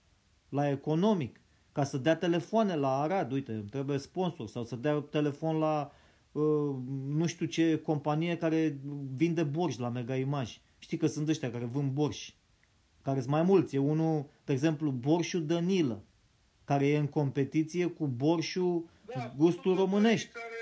[SPEAKER 1] la economic, ca să dea telefoane la Arad, uite, îmi trebuie sponsor, sau să dea telefon la uh, nu știu ce companie care vinde borș la Mega Image. Știi că sunt ăștia care vând borș, care sunt mai mulți. E unul, de exemplu, borșul Danilă, care e în competiție cu borșul gustul
[SPEAKER 2] sunt
[SPEAKER 1] românești.
[SPEAKER 2] companii care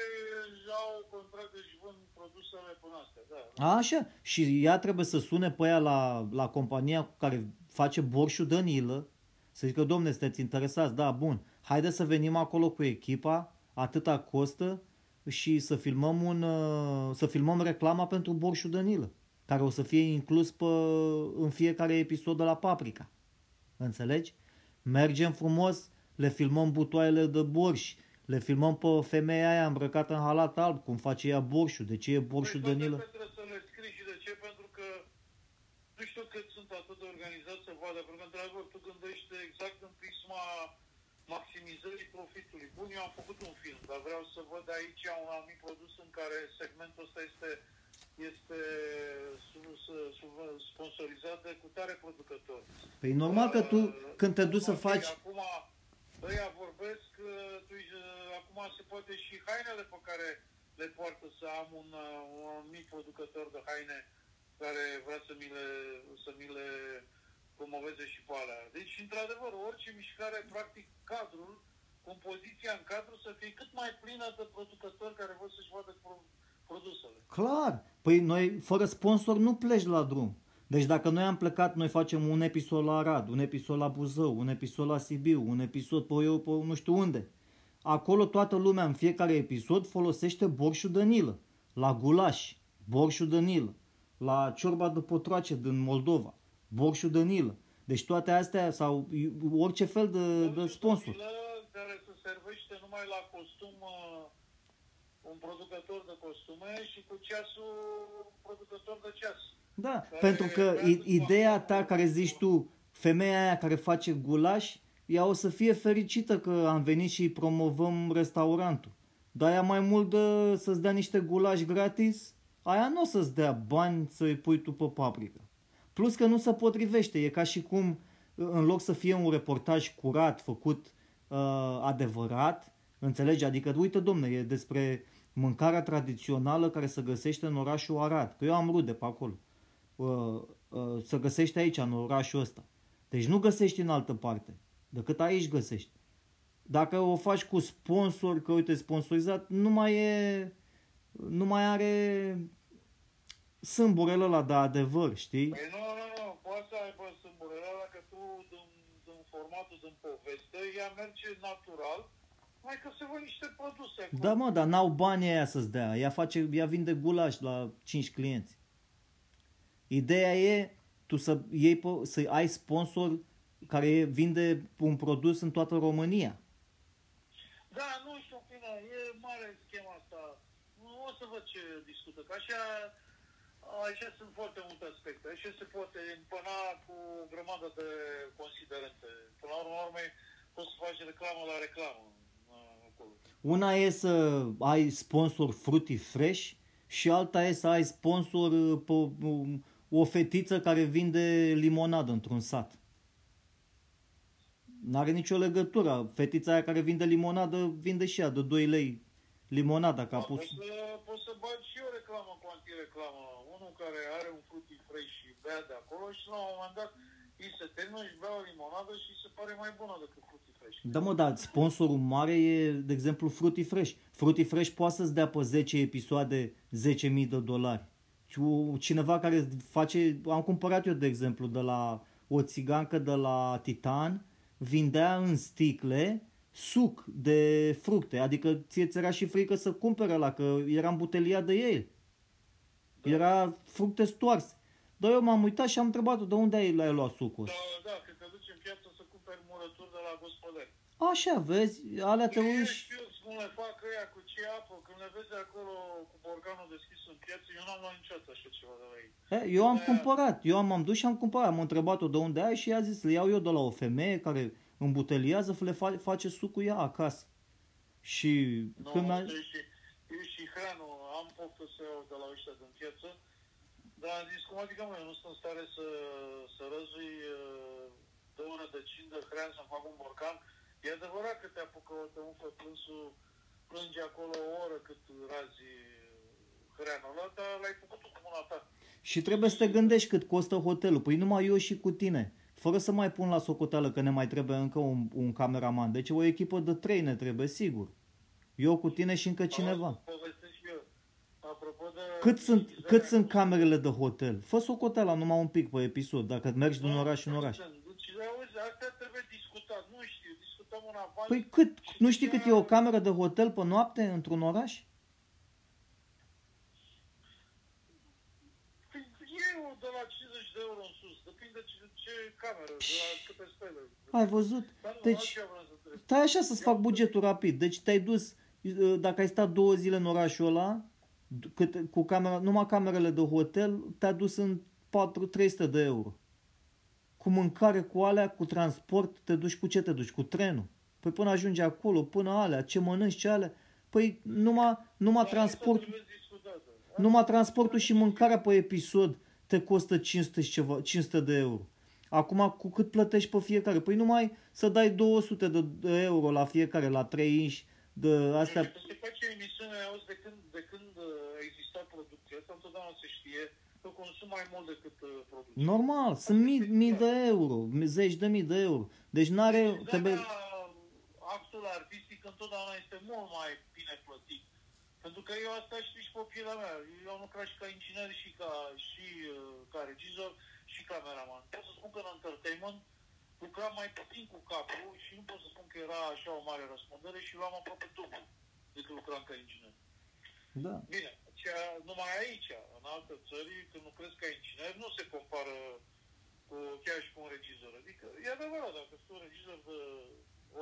[SPEAKER 2] au contracte și vând produsele până astea, da.
[SPEAKER 1] Așa. Și ea trebuie să sune pe ea la, la compania care face borșul Danilă, să zică, domne, sunteți interesați? Da, bun. Haideți să venim acolo cu echipa, atâta costă și să filmăm, un, uh, să filmăm reclama pentru borșul Danilă, care o să fie inclus pe, în fiecare episod de la Paprika. Înțelegi? Mergem frumos, le filmăm butoaiele de borș, le filmăm pe femeia aia îmbrăcată în halat alb, cum face ea borșul, de ce e borșul
[SPEAKER 2] Păi,
[SPEAKER 1] Danilă.
[SPEAKER 2] toate Trebuie să le scrii și de ce? Pentru că nu știu cât sunt atât de organizați să vadă, pentru că, într-adevăr, tu gândești exact în prisma maximizării profitului. Bun, eu am făcut un film, dar vreau să văd aici un anumit produs în care segmentul ăsta este este sub, sub, sponsorizat de cutare producător.
[SPEAKER 1] Păi normal că tu, când te duci să
[SPEAKER 2] Ok,
[SPEAKER 1] faci...
[SPEAKER 2] Acum, ăia vorbesc, uh, tu, uh, acum se poate și hainele pe care le poartă să am un, uh, un mic producător de haine care vrea să mi le, să mi le promoveze și pe alea. Deci, într-adevăr, orice mișcare, practic, cadrul, compoziția în cadru să fie cât mai plină de producători care vor să-și vadă pro- produsele.
[SPEAKER 1] Clar. Păi noi, fără sponsor, nu pleci la drum. Deci dacă noi am plecat, noi facem un episod la Arad, un episod la Buzău, un episod la Sibiu, un episod pe eu, pe nu știu unde. Acolo toată lumea în fiecare episod folosește borșul Danilă. La gulaș, borșul Danilă. La ciorba de potroace din Moldova, borșul Danilă. Deci toate astea sau orice fel de, de sponsor.
[SPEAKER 2] Danilă, care se servește numai la costum uh, un producător de costume și cu ceasul producător de ceas.
[SPEAKER 1] Da,
[SPEAKER 2] Care
[SPEAKER 1] pentru că
[SPEAKER 2] vrea
[SPEAKER 1] i-
[SPEAKER 2] să
[SPEAKER 1] ideea
[SPEAKER 2] facă-
[SPEAKER 1] ta care zici tu, femeia aia care face gulaș, ea o să fie fericită că am venit și îi promovăm restaurantul. Dar ea mai mult de să-ți dea niște gulaș gratis, aia nu o să-ți dea bani să-i pui tu pe paprică. Plus că nu se potrivește, e ca și cum în loc să fie un reportaj curat, făcut uh, adevărat, înțelegi? Adică, uite domne, e despre mâncarea tradițională care se găsește în orașul Arad, că eu am rude pe acolo. Uh, uh, se găsește aici, în orașul ăsta. Deci nu găsești în altă parte, decât aici găsești. Dacă o faci cu sponsor, că uite, sponsorizat, nu mai e, nu mai are sâmburele ăla de adevăr, știi?
[SPEAKER 2] Păi nu, nu, nu, poate să aibă sâmburele ăla că tu, din, din formatul, din poveste, ea merge natural, mai că se văd niște produse acolo.
[SPEAKER 1] Da, mă, dar n-au banii aia să-ți dea. Ea, face, ea vinde gulaș la 5 clienți. Ideea e tu să, iei, pe- să ai sponsor care vinde un produs în toată România.
[SPEAKER 2] Da, nu știu, în fine, e mare schema asta. Nu o să văd ce discută, că așa, așa sunt foarte multe aspecte. Așa se poate împăna cu o grămadă de considerente. Până la urmă, urmei, poți să faci reclamă la reclamă. uh, acolo.
[SPEAKER 1] Una e să ai sponsor Fruity Fresh și alta e să ai sponsor uh, pe, um, o fetiță care vinde limonadă într-un sat. N-are nicio legătură. Fetița aia care vinde limonadă vinde și ea de 2 lei limonada, că a
[SPEAKER 2] Da,
[SPEAKER 1] pus...
[SPEAKER 2] Poți să, poți să bagi și o reclamă cu antireclamă. Unul care are un fruity fresh și bea de acolo și la un moment dat îi se termină și bea o limonadă și se pare mai bună decât fruity fresh.
[SPEAKER 1] Da, mă, dar sponsorul mare e, de exemplu, Fruity Fresh. Fruity Fresh poate să-ți dea pe 10 episoade 10.000 de dolari. Și o- cineva care face... Am cumpărat eu, de exemplu, de la o țigancă de la Titan, vindea în sticle suc de fructe. Adică ție ți era și frică să cumpere la că era îmbuteliat de el. Era fructe stoarse. Dar eu m-am uitat și am întrebat-o de unde ai, l-ai luat sucul ăsta.
[SPEAKER 2] Da, da, când te duci în piață să cumperi murături de la gospodări.
[SPEAKER 1] Așa, vezi, alea te
[SPEAKER 2] Ei
[SPEAKER 1] uiți.
[SPEAKER 2] știu cum le fac ăia cu ce apă, când le vezi acolo cu borcanul deschis în piață, eu n-am luat niciodată așa ceva de la ei.
[SPEAKER 1] E, Eu am
[SPEAKER 2] Da.
[SPEAKER 1] cumpărat, eu am, am dus și am cumpărat, am întrebat-o de unde ai și i-a zis, le iau eu de la o femeie care îmbuteliază, le fa- face sucul ea acasă. Și
[SPEAKER 2] Nu,
[SPEAKER 1] când mi-a...
[SPEAKER 2] eu și, eu și hranul, am poftă să iau de la ăștia din piață, dar am zis, cum adică, mă, eu nu sunt în stare să, să răzui uh, două rădăcini de hrean să-mi fac un borcan. E adevărat că te apucă o tămufă plânsul, plânge acolo o oră cât razi hreanul ăla, dar l-ai făcut tu cu mâna ta.
[SPEAKER 1] Și trebuie să te gândești cât costă hotelul. Păi numai eu și cu tine. Fără să mai pun la socoteală că ne mai trebuie încă un, un cameraman. Deci o echipă de trei ne trebuie, sigur. Eu cu tine și încă cineva.
[SPEAKER 2] Am să povestesc și eu. Apropo de...
[SPEAKER 1] Cât sunt,
[SPEAKER 2] utilizarea
[SPEAKER 1] cât sunt
[SPEAKER 2] cu-
[SPEAKER 1] camerele de hotel? Fă socoteala numai un pic pe episod, dacă mergi din oraș în oraș.
[SPEAKER 2] Deci, auzi, asta trebuie discutat. Nu știu, discutăm în avans.
[SPEAKER 1] Păi cât? Nu știi cât e o cameră de hotel pe noapte într-un oraș?
[SPEAKER 2] Păi, e o de la 50 de euro în sus. Depinde ce, ce cameră, de la câte stele.
[SPEAKER 1] Ai văzut?
[SPEAKER 2] Dar nu,
[SPEAKER 1] Deci,
[SPEAKER 2] altceva vreau să întreb.
[SPEAKER 1] stai așa să-ți fac bugetul rapid. Deci te-ai dus, uh, dacă ai stat două zile în orașul ăla, d- cât, cu camera, numai camerele de hotel, te-a dus în 4, 300 de euro. Cu mâncare, cu alea, cu transport, te duci cu ce te duci? Cu trenul. Păi până ajungi acolo, până alea, ce mănânci, ce alea. Păi numai, numai
[SPEAKER 2] Dar
[SPEAKER 1] transport,
[SPEAKER 2] asta trebuie discutată.
[SPEAKER 1] numai transportul și mâncarea pe episod te costă 500, și ceva, 500 de euro. Acum, cu cât plătești pe fiecare? Păi numai să dai 200 de de euro la fiecare, la 3 inși, de astea.
[SPEAKER 2] Deci, se face o emisiune, auzi, de când, de când uh, a existat producția asta, întotdeauna se știe că consum mai mult decât uh, producția.
[SPEAKER 1] Normal, sunt mii, mii de euro, zeci de mii de euro. Deci n-are... Trebuie...
[SPEAKER 2] actul artistic întotdeauna este mult mai bine plătit. Pentru că eu asta știu și pe pielea mea. Eu am lucrat și ca inginer și ca, și, uh, ca regizor și cameraman. Pot să spun că în entertainment lucram mai puțin cu capul și nu pot să spun că era așa o mare răspundere și luam aproape dublu decât lucram ca inginer.
[SPEAKER 1] Da.
[SPEAKER 2] Bine, cea, numai aici, în alte țări, când lucrezi ca inginer, nu se compară cu, chiar și cu un regizor. Adică, e adevărat, dacă sunt un regizor de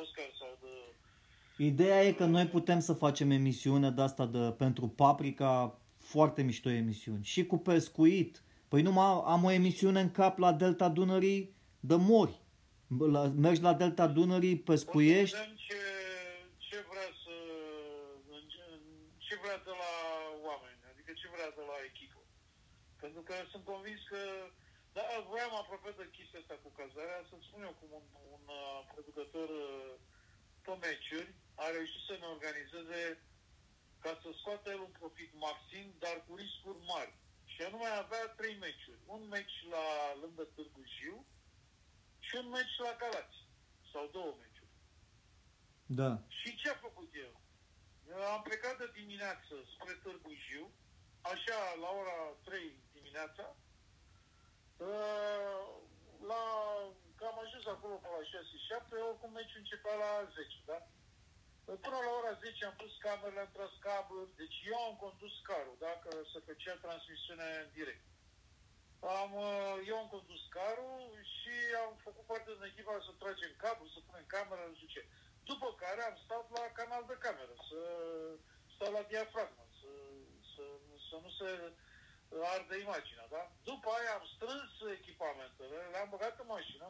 [SPEAKER 2] Oscar sau de
[SPEAKER 1] Ideea e că noi putem să facem emisiune de asta de, pentru Paprika, foarte mișto emisiuni. Și cu pescuit. Păi nu am o emisiune în cap la Delta Dunării de mori. La, mergi la Delta Dunării, pescuiești.
[SPEAKER 2] Vedem ce, ce vrea să... ce vrea de la oameni, adică ce vrea de la echipă. Pentru că sunt convins că da, voiam aproape de chestia asta cu cazarea, să-ți spun eu cum un, un uh, producător uh, pe meciuri a reușit să ne organizeze ca să scoată el un profit maxim, dar cu riscuri mari. Și anume avea trei meciuri. Un meci la lângă Târgu Jiu și un meci la Galați. Sau două meciuri.
[SPEAKER 1] Da.
[SPEAKER 2] Și ce a făcut eu? Am plecat de dimineață spre Târgu Jiu, așa la ora 3 dimineața, uh, la, că am ajuns acolo pe la 6-7, oricum meciul începea la 10, da? Până la ora 10 am pus camerele, am tras cabluri, deci eu am condus carul, da? Că să făcea transmisiunea în direct. Am, uh, eu am condus carul și am făcut parte din echipa să tragem cablu, să punem camera, nu știu ce. După care am stat la canal de cameră, să stau la diafragmă, să, să, să nu se arde imaginea, da? După aia am strâns echipamentele, le-am băgat în mașină,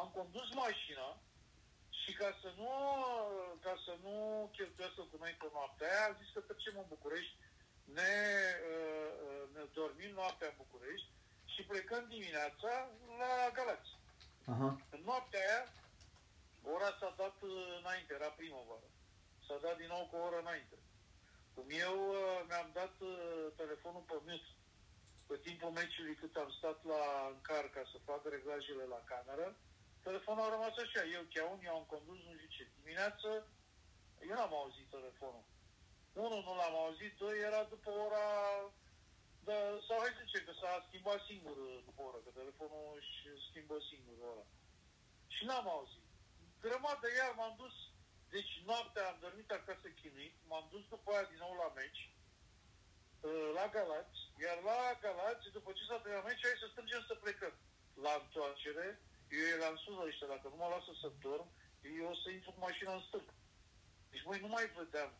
[SPEAKER 2] am condus mașina și ca să nu, ca să nu cheltuiască cu noi pe noaptea aia, am zis că trecem în București, ne, ne dormim noaptea în București și plecăm dimineața la Galați.
[SPEAKER 1] Aha.
[SPEAKER 2] În noaptea aia, ora s-a dat înainte, era primăvară. S-a dat din nou cu o oră înainte. Cum eu mi-am dat telefonul pe mute pe timpul meciului cât am stat la încar ca să fac reglajele la cameră, telefonul a rămas așa, eu cheaun, eu am condus, nu știu ce. Dimineață, eu n-am auzit telefonul. Unul nu l-am auzit, doi era după ora da, sau hai să zice că s-a schimbat singur după oră, că telefonul își schimbă singur ora. Și n-am auzit. Grămadă iar m-am dus, deci noaptea am dormit acasă chinuit, m-am dus după aia din nou la meci, uh, la Galați, iar la Galați, după ce s-a terminat meci, hai să strângem să plecăm. La întoarcere, eu eram sus ăștia, dacă nu mă lasă să dorm, eu o să intru cu mașina în stânga. Deci voi nu mai vedeam.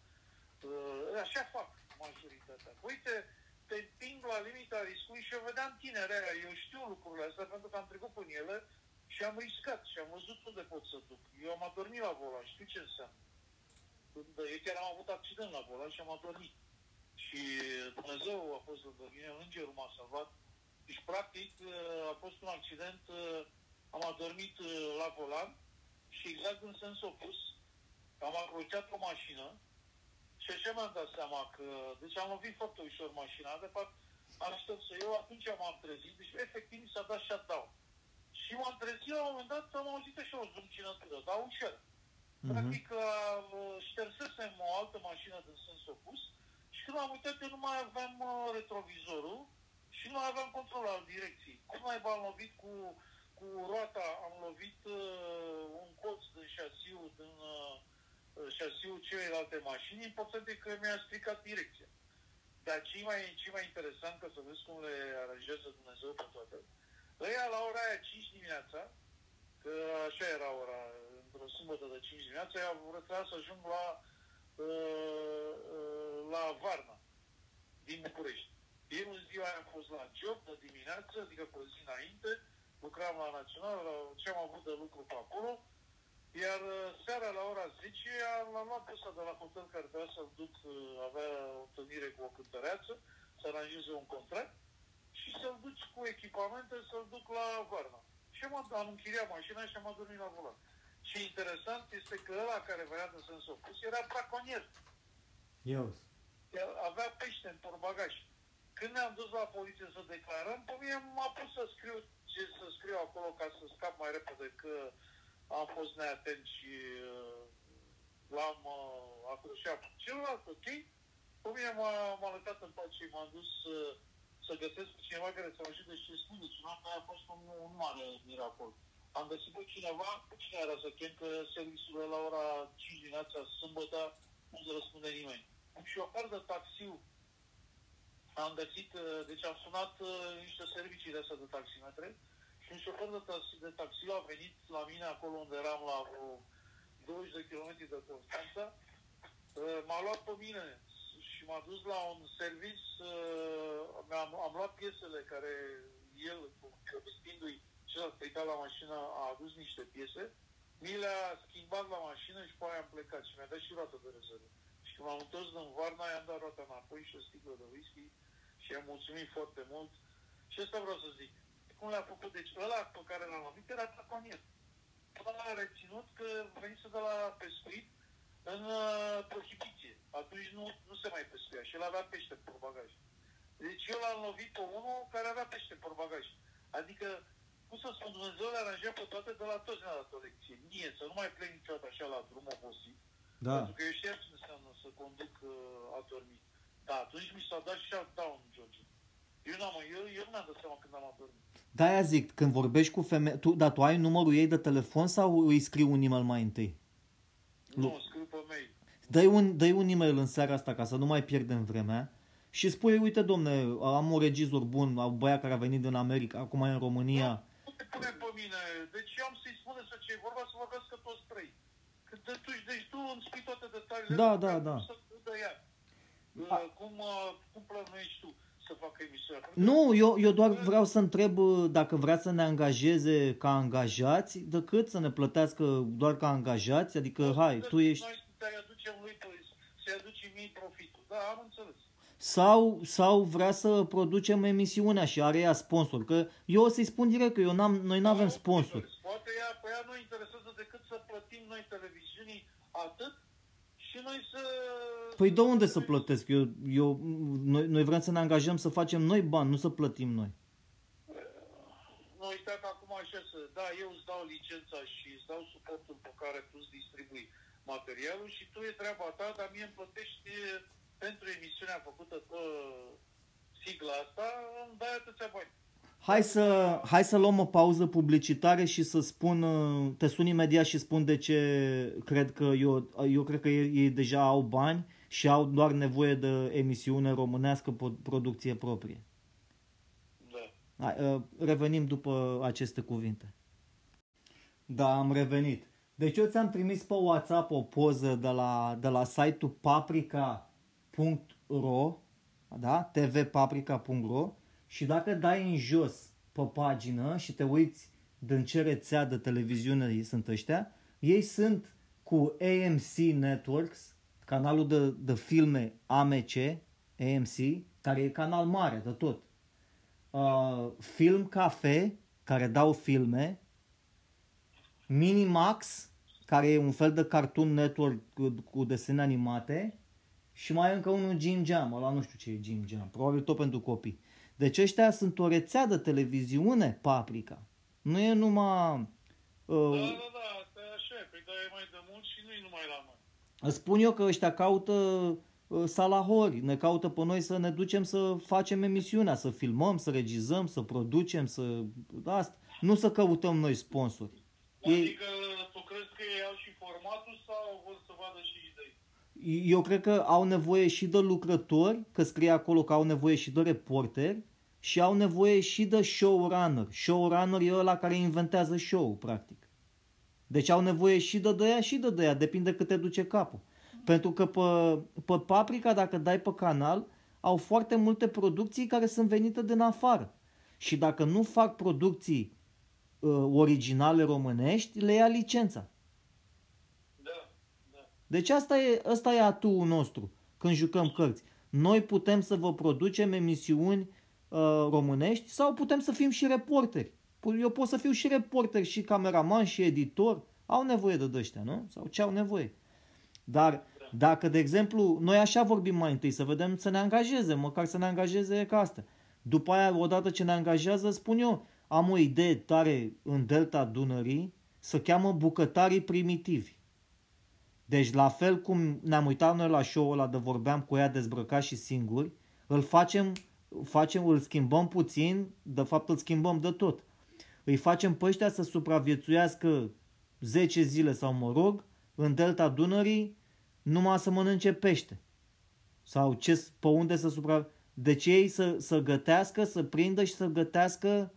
[SPEAKER 2] Uh, așa fac majoritatea. Uite, te împing la limita riscului și eu vedeam tinerea Eu știu lucrurile astea pentru că am trecut prin ele și am riscat și am văzut unde pot să duc. Eu am adormit la volan, știu ce înseamnă. Eu chiar am avut accident la volan și am adormit. Și Dumnezeu a fost lângă mine, îngerul m-a salvat. Deci, practic, a fost un accident, am adormit la volan și exact în sens opus, am aprociat o mașină și așa mi-am dat seama că, deci am lovit foarte ușor mașina, de fapt, aștept să eu, atunci m-am trezit, deci efectiv mi s-a dat shutdown. Și m-am trezit, la un moment dat am auzit așa o zumcinătură, dar ușor. Uh-huh. Practic, ștersesem o altă mașină din sens opus și când am uitat, eu nu mai aveam uh, retrovizorul și nu mai aveam control al direcției. Cum mai am lovit cu, cu roata, am lovit uh, un colț din șasiu, din uh, șasiul celelalte mașini, important e că mi-a stricat direcția. Dar ce mai, ce mai interesant, că să vezi cum le aranjează Dumnezeu pe toate, ăia la ora aia 5 dimineața, că așa era ora, într-o sâmbătă de 5 dimineața, ea vreau să ajung la, uh, uh, la Varna, din București. Eu în ziua aia am fost la job de dimineață, adică cu o zi înainte, lucram la Național, ce am avut de lucru pe acolo, iar uh, seara la ora 10 am luat pe de la hotel care trebuia să-l duc, uh, avea o întâlnire cu o cântăreață, să aranjeze un contract și să-l duci cu echipamente să-l duc la Varna. Și am, am închiriat mașina și am adormit la volan. Și interesant este că ăla care vrea în sens opus era braconier.
[SPEAKER 1] Eu.
[SPEAKER 2] Avea pește în porbagaj. Când ne-am dus la poliție să declarăm, pe mine m-a pus să scriu ce să scriu acolo ca să scap mai repede că am fost neatent și uh, l-am uh, acrușat. Celălalt, ok? Pe mine m-a, m-a lăsat în pace și m-am dus uh, să găsesc cineva care să mă ajute și spune ceva, că a fost un, un mare miracol. Am găsit pe cineva, pe cine era să chem, că serviciul la ora 5 dimineața, sâmbătă, nu se răspunde nimeni. Și o de taxiu am găsit, uh, deci am sunat uh, niște servicii de astea de taximetre și un șofer de, taxi, de taxi a venit la mine acolo unde eram la vreo 20 de km de Constanța uh, m-a luat pe mine și m-a dus la un service, uh, am, am luat piesele care el, povestindu-i ce a stricat la mașină, a adus niște piese, mi le-a schimbat la mașină și pe aia am plecat și mi-a dat și roată de rezervă. Și când m-am întors din Varna, i-am dat roata înapoi și o sticlă de whisky și i-am mulțumit foarte mult. Și asta vreau să zic. Cum le-a făcut? Deci ăla pe care l-am lovit era traconier. Ăla a reținut că venise de la pescuit în uh, prohibiție. Atunci nu, nu se mai pescuia și el avea pește pe bagaj. Deci eu l-am lovit pe unul care avea pește pe bagaj. Adică, cum să spun, Dumnezeu le aranja pe toate de la toți ne-a dat o lecție. Mie, să nu mai plec niciodată așa la drum obosit.
[SPEAKER 1] Da.
[SPEAKER 2] Pentru că eu știam ce înseamnă să conduc uh, adormit. Da, atunci mi s-a dat shutdown, George. Eu, n-am, eu, eu nu mi-am dat seama când am adormit.
[SPEAKER 1] De-aia zic, când vorbești cu femeie, tu, dar tu ai numărul ei de telefon sau îi scrii un e-mail mai întâi?
[SPEAKER 2] Nu, scriu pe mail.
[SPEAKER 1] Dă-i un, dă un e-mail în seara asta ca să nu mai pierdem vremea și spui, uite domne, am un regizor bun, un băiat care a venit din America, acum e în România.
[SPEAKER 2] Nu te pune pe mine, deci eu am să-i spune să ce vorba să vorbească toți trei. Când te duci, deci tu îmi spui toate detaliile.
[SPEAKER 1] Da,
[SPEAKER 2] pe
[SPEAKER 1] da,
[SPEAKER 2] care
[SPEAKER 1] da.
[SPEAKER 2] Să de ea.
[SPEAKER 1] A-
[SPEAKER 2] Uh, cum, uh, cum plănuiești tu să facă emisiunea?
[SPEAKER 1] Nu, eu, eu doar vreau să întreb uh, dacă vrea să ne angajeze ca angajați, decât să ne plătească doar ca angajați, adică hai, tu ești...
[SPEAKER 2] Noi să-i aducem lui, să-i aducem mie profitul. Da, am înțeles.
[SPEAKER 1] Sau, sau vrea să producem emisiunea și are ea sponsor, că eu o să-i spun direct că eu n-am, noi nu avem
[SPEAKER 2] Da,
[SPEAKER 1] sponsor.
[SPEAKER 2] Poate ea, pe ea nu interesează decât să plătim noi televiziunii atât și noi să...
[SPEAKER 1] Păi de unde să plătesc? Eu, eu, noi, noi vrem să ne angajăm să facem noi bani, nu să plătim noi.
[SPEAKER 2] Nu uita că acum așa să... Da, eu îți dau licența și îți dau suportul pe care tu îți distribui materialul și tu e treaba ta, dar mie îmi plătești pentru emisiunea făcută pe sigla asta, îmi dai atâția bani.
[SPEAKER 1] Hai să, hai să luăm o pauză publicitară și să spun, uh, te sun imediat și spun de ce cred că eu, eu cred că ei, ei deja au bani și au doar nevoie de emisiune românească, pro- producție proprie.
[SPEAKER 2] Da.
[SPEAKER 1] Hai, uh, revenim după aceste cuvinte. Da, am revenit. Deci eu ți-am trimis pe WhatsApp o poză de la, de la site-ul paprika.ro da? tvpaprika.ro și dacă dai în jos pe pagină și te uiți din ce rețea de televiziune sunt ăștia, ei sunt cu AMC Networks, canalul de, de filme AMC, AMC, care e canal mare de tot. Uh, Film Cafe, care dau filme, Minimax, care e un fel de Cartoon Network cu, cu desene animate și mai e încă unul Jim Jam, ăla nu știu ce e Jim Jam, probabil tot pentru copii. Deci ăștia sunt o rețea de televiziune, Paprika. Nu e numai...
[SPEAKER 2] Da,
[SPEAKER 1] Uh,
[SPEAKER 2] da, da, asta e așa, păi da, e mai de mult și nu-i numai la noi.
[SPEAKER 1] Îți spun eu că ăștia caută uh, salahori, ne caută pe noi să ne ducem să facem emisiunea, să filmăm, să regizăm, să producem, să... Asta. Nu să căutăm noi sponsori. Ei-
[SPEAKER 2] Adică tu crezi că ei au și formatul sau vor să vadă și idei?
[SPEAKER 1] Eu cred că au nevoie și de lucrători, că scrie acolo că au nevoie și de reporteri și au nevoie și de showrunner. Showrunner e ăla care inventează show practic. Deci au nevoie și de dăia și de dăia, depinde cât te duce capul. Pentru că pe, pe Paprika, dacă dai pe canal, au foarte multe producții care sunt venite din afară. Și dacă nu fac producții uh, originale românești, le ia licența.
[SPEAKER 2] Da, da.
[SPEAKER 1] Deci asta e, asta e atul nostru când jucăm cărți. Noi putem să vă producem emisiuni uh, românești sau putem să fim și reporteri. Eu pot să fiu și reporter, și cameraman, și editor. Au nevoie de ăștia, nu? Sau ce au nevoie. Dar dacă, de exemplu, noi așa vorbim mai întâi, să vedem să ne angajeze, măcar să ne angajeze ca asta. După aia, odată ce ne angajează, spun eu, am o idee tare în delta Dunării, să cheamă bucătarii primitivi. Deci la fel cum ne-am uitat noi la show-ul ăla de vorbeam cu ea dezbrăcat și singuri, îl facem, facem, îl schimbăm puțin, de fapt îl schimbăm de tot. Îi facem pe ăștia să supraviețuiască 10 zile sau mă rog, în delta Dunării, numai să mănânce pește. Sau ce, pe unde să supra... Deci ei să, să gătească, să prindă și să gătească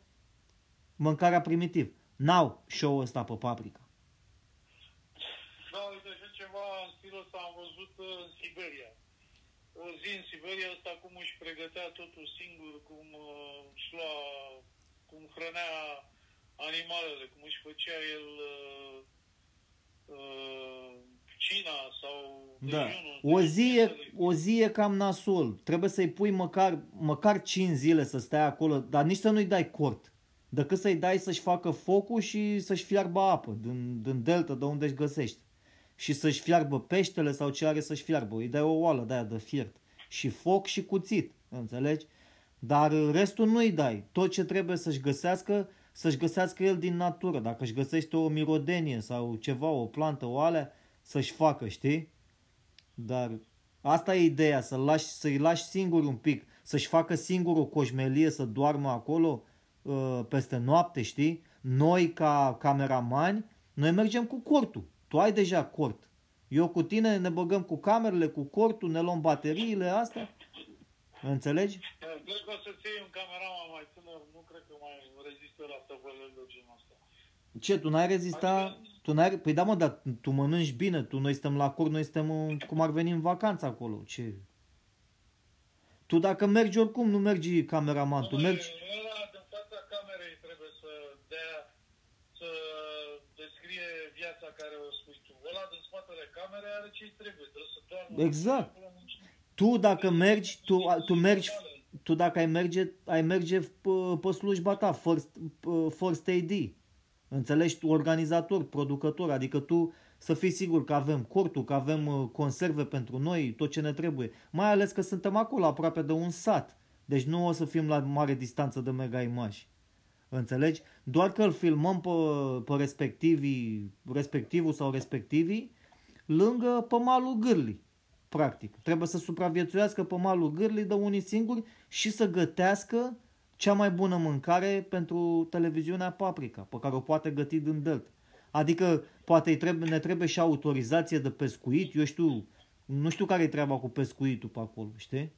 [SPEAKER 1] mâncarea primitiv. N-au show ăsta pe paprika.
[SPEAKER 2] Da, uite, așa ceva în stilul ăsta am văzut uh, în Siberia. O zi în Siberia ăsta cum își pregătea totul singur, cum uh, își lua, cum hrănea animalele, cum își făcea el uh, uh, cina sau
[SPEAKER 1] Da.
[SPEAKER 2] dejunul.
[SPEAKER 1] O zi, e,
[SPEAKER 2] Dejunele.
[SPEAKER 1] o zi e cam nasol. Trebuie să-i pui măcar, măcar 5 zile să stai acolo, dar nici să nu-i dai cort. Decât să-i dai să-și facă focul și să-și fiarbă apă din, din delta de unde își găsește. Și să-și fiarbă peștele sau ce are să-și fiarbă. Îi dai o oală de aia de fiert. Și foc și cuțit. Înțelegi? Dar restul nu-i dai. Tot ce trebuie să-și găsească, să-și găsească el din natură. Dacă își găsește o mirodenie sau ceva, o plantă, o alea, să-și facă, știi? Dar asta e ideea, să lași, să-i lași singur un pic, să-și facă singur o coșmelie, să doarmă acolo uh, peste noapte, știi? Noi, ca cameramani, noi mergem cu cortul. Tu ai deja cort. Eu cu tine ne băgăm cu camerele, cu cortul, ne luăm bateriile astea. Înțelegi?
[SPEAKER 2] Da, Cred că o să-ți iei un cameraman mai tânăr, nu cred că mai rezistă la tăvălări de genul ăsta.
[SPEAKER 1] Ce, tu n-ai rezista? Tu n-ai... Păi da, mă, dar tu mănânci bine, tu noi suntem la cort, noi suntem în... cum ar veni în vacanță acolo. Ce? Tu dacă mergi oricum, nu mergi cameraman, tu
[SPEAKER 2] Dom'le,
[SPEAKER 1] mergi...
[SPEAKER 2] Ăla din fața camerei trebuie să dea, să descrie viața care o spui tu. Ăla din spatele camerei are ce trebuie, trebuie să doarmă.
[SPEAKER 1] Exact.
[SPEAKER 2] Acolo nici-
[SPEAKER 1] Tu dacă mergi, tu, tu mergi, tu dacă ai merge, ai merge pe, pe slujba ta, first, first AD. Înțelegi? Tu organizator, producător, adică tu să fii sigur că avem cortul, că avem uh, conserve pentru noi, tot ce ne trebuie. Mai ales că suntem acolo, aproape de un sat. Deci nu o să fim la mare distanță de mega imagi. Înțelegi? Doar că îl filmăm pe, pe respectivii, respectivul sau respectivii lângă pe malul gârlii. Practic. Trebuie să supraviețuiască pe malul gârlii de unii singuri și să gătească cea mai bună mâncare pentru televiziunea Paprika, pe care o poate găti din Delta. Adică poate îi trebuie, ne trebuie și autorizație de pescuit, eu știu, nu știu care e treaba cu pescuitul pe acolo, știi?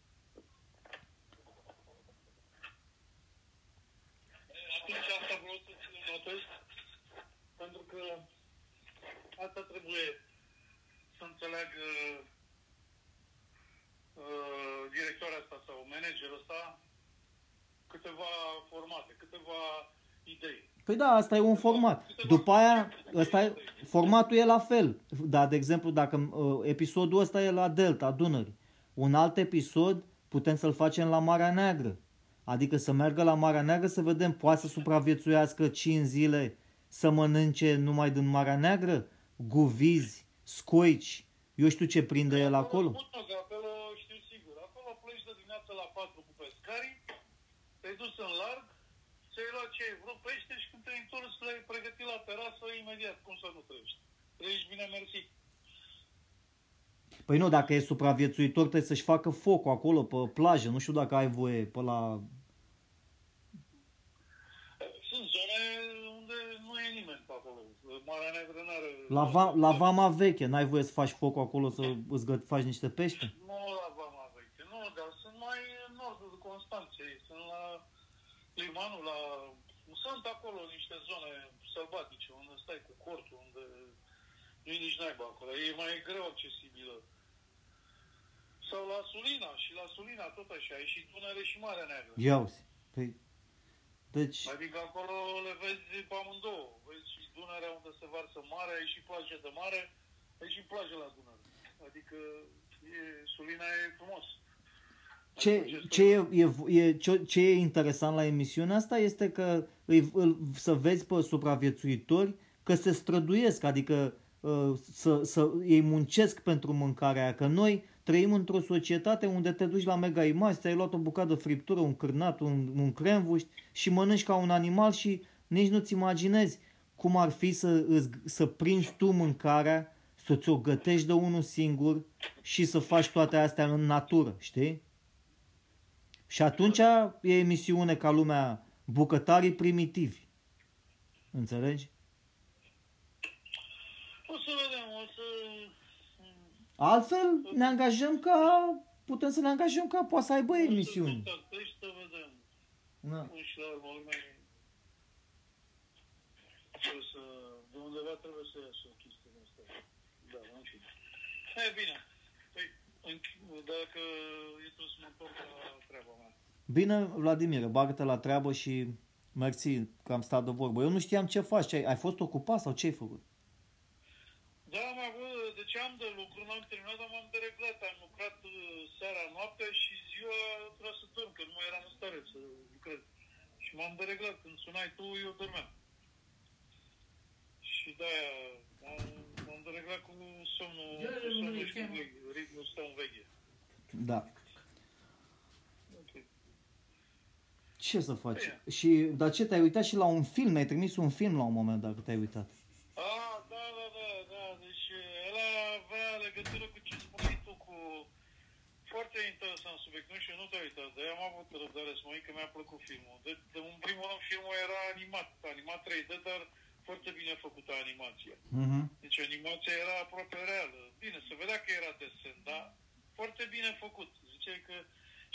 [SPEAKER 2] Atunci asta vreau să ți notez, pentru că asta trebuie să înțeleagă uh, directoarea asta sau managerul ăsta câteva formate, câteva idei.
[SPEAKER 1] Păi da, asta e un format. După aia, ăsta e, formatul e la fel. Da, de exemplu, dacă uh, episodul ăsta e la Delta, Dunării, un alt episod putem să-l facem la Marea Neagră. Adică să meargă la Marea Neagră să vedem, poate să supraviețuiască 5 zile să mănânce numai din Marea Neagră? Guvizi, scoici, eu știu ce prinde el acolo.
[SPEAKER 2] Spun eu că acolo știu sigur. Acolo pleci de dimineața la 4 cu pescarii, te-ai dus în larg, ți-ai luat ce ai vrut pește și când te-ai întors le-ai pregătit la terasă imediat. Cum să nu trăiești? Trăiești bine, mersi.
[SPEAKER 1] Păi nu, dacă e supraviețuitor trebuie să-și facă focul acolo pe plajă. Nu știu dacă ai voie pe la...
[SPEAKER 2] Sunt zone unde nu e nimeni pe acolo. Marea Neagră n-are...
[SPEAKER 1] La, va, la Vama Veche, n-ai voie să faci focul acolo să îți gă- faci niște pește?
[SPEAKER 2] Nu la Vama Veche, nu, dar sunt mai în nordul Constanței, sunt la limanul, la... Sunt acolo niște zone sălbatice, unde stai cu cortul, unde nu e nici naiba acolo, e mai greu accesibilă. Sau la Sulina, și la Sulina tot așa, e și Dunăre și Marea Neagră.
[SPEAKER 1] Ia uzi. Păi, deci,
[SPEAKER 2] Adică acolo le vezi pe amândouă. Vezi și Dunărea unde se varsă mare, e și plajă de mare, e și plajă la Dunăre. Adică e, Sulina e frumos.
[SPEAKER 1] Ce,
[SPEAKER 2] Adică
[SPEAKER 1] ce, e, e, e, ce, ce e interesant la emisiunea asta este că îi, îl, să vezi pe supraviețuitori că se străduiesc, adică uh, să, să ei muncesc pentru mâncarea aia, că noi trăim într-o societate unde te duci la mega imagi, ți-ai luat o bucată de friptură, un cârnat, un, un cremvuști și mănânci ca un animal și nici nu-ți imaginezi cum ar fi să, îți, să prinzi tu mâncarea, să ți-o gătești de unul singur și să faci toate astea în natură, știi? Și atunci e emisiune ca lumea bucătarii primitivi. Înțelegi?
[SPEAKER 2] O să vedem, o să...
[SPEAKER 1] Altfel ne angajăm ca... Putem să ne angajăm ca poate să aibă emisiuni.
[SPEAKER 2] O să contactezi, să vedem.
[SPEAKER 1] Da.
[SPEAKER 2] Pun și la urmă lumea trebuie să... De undeva trebuie să iasă chestia asta. Da, în fine. E bine. Păi, dacă e trebuie să mă întorc la treaba mea.
[SPEAKER 1] Bine, Vladimir, bagă-te la treabă și mersi că am stat de vorbă. Eu nu știam ce faci. Ai, ai fost ocupat sau ce ai făcut?
[SPEAKER 2] Da, am avut, deci am de lucru, n-am terminat, dar m-am dereglat. Am lucrat uh, seara, noaptea și ziua trebuia să dorm, că nu mai eram în stare să lucrez. Și m-am dereglat. Când sunai tu, eu dormeam. Și de-aia m-am, m-am dereglat cu somnul, cu somnul și cu veche, ritmul stă în veche.
[SPEAKER 1] Da.
[SPEAKER 2] Ok.
[SPEAKER 1] Ce să faci?
[SPEAKER 2] Bine.
[SPEAKER 1] Și, dar ce, te-ai uitat și la un film? Mi-ai trimis un film la un moment dacă te-ai uitat.
[SPEAKER 2] Ah, da, da, da, da, deci ăla avea legătură cu ce spuneai tu, cu foarte interesant subiect, nu știu, nu te-ai uitat, dar am avut răbdare să mă uit că mi-a plăcut filmul. De, de, în primul rând, filmul era animat, animat 3D, dar foarte bine făcută animația.
[SPEAKER 1] Mhm.
[SPEAKER 2] Deci animația era aproape reală. Bine, se vedea că era desen, dar foarte bine făcut. Ziceai că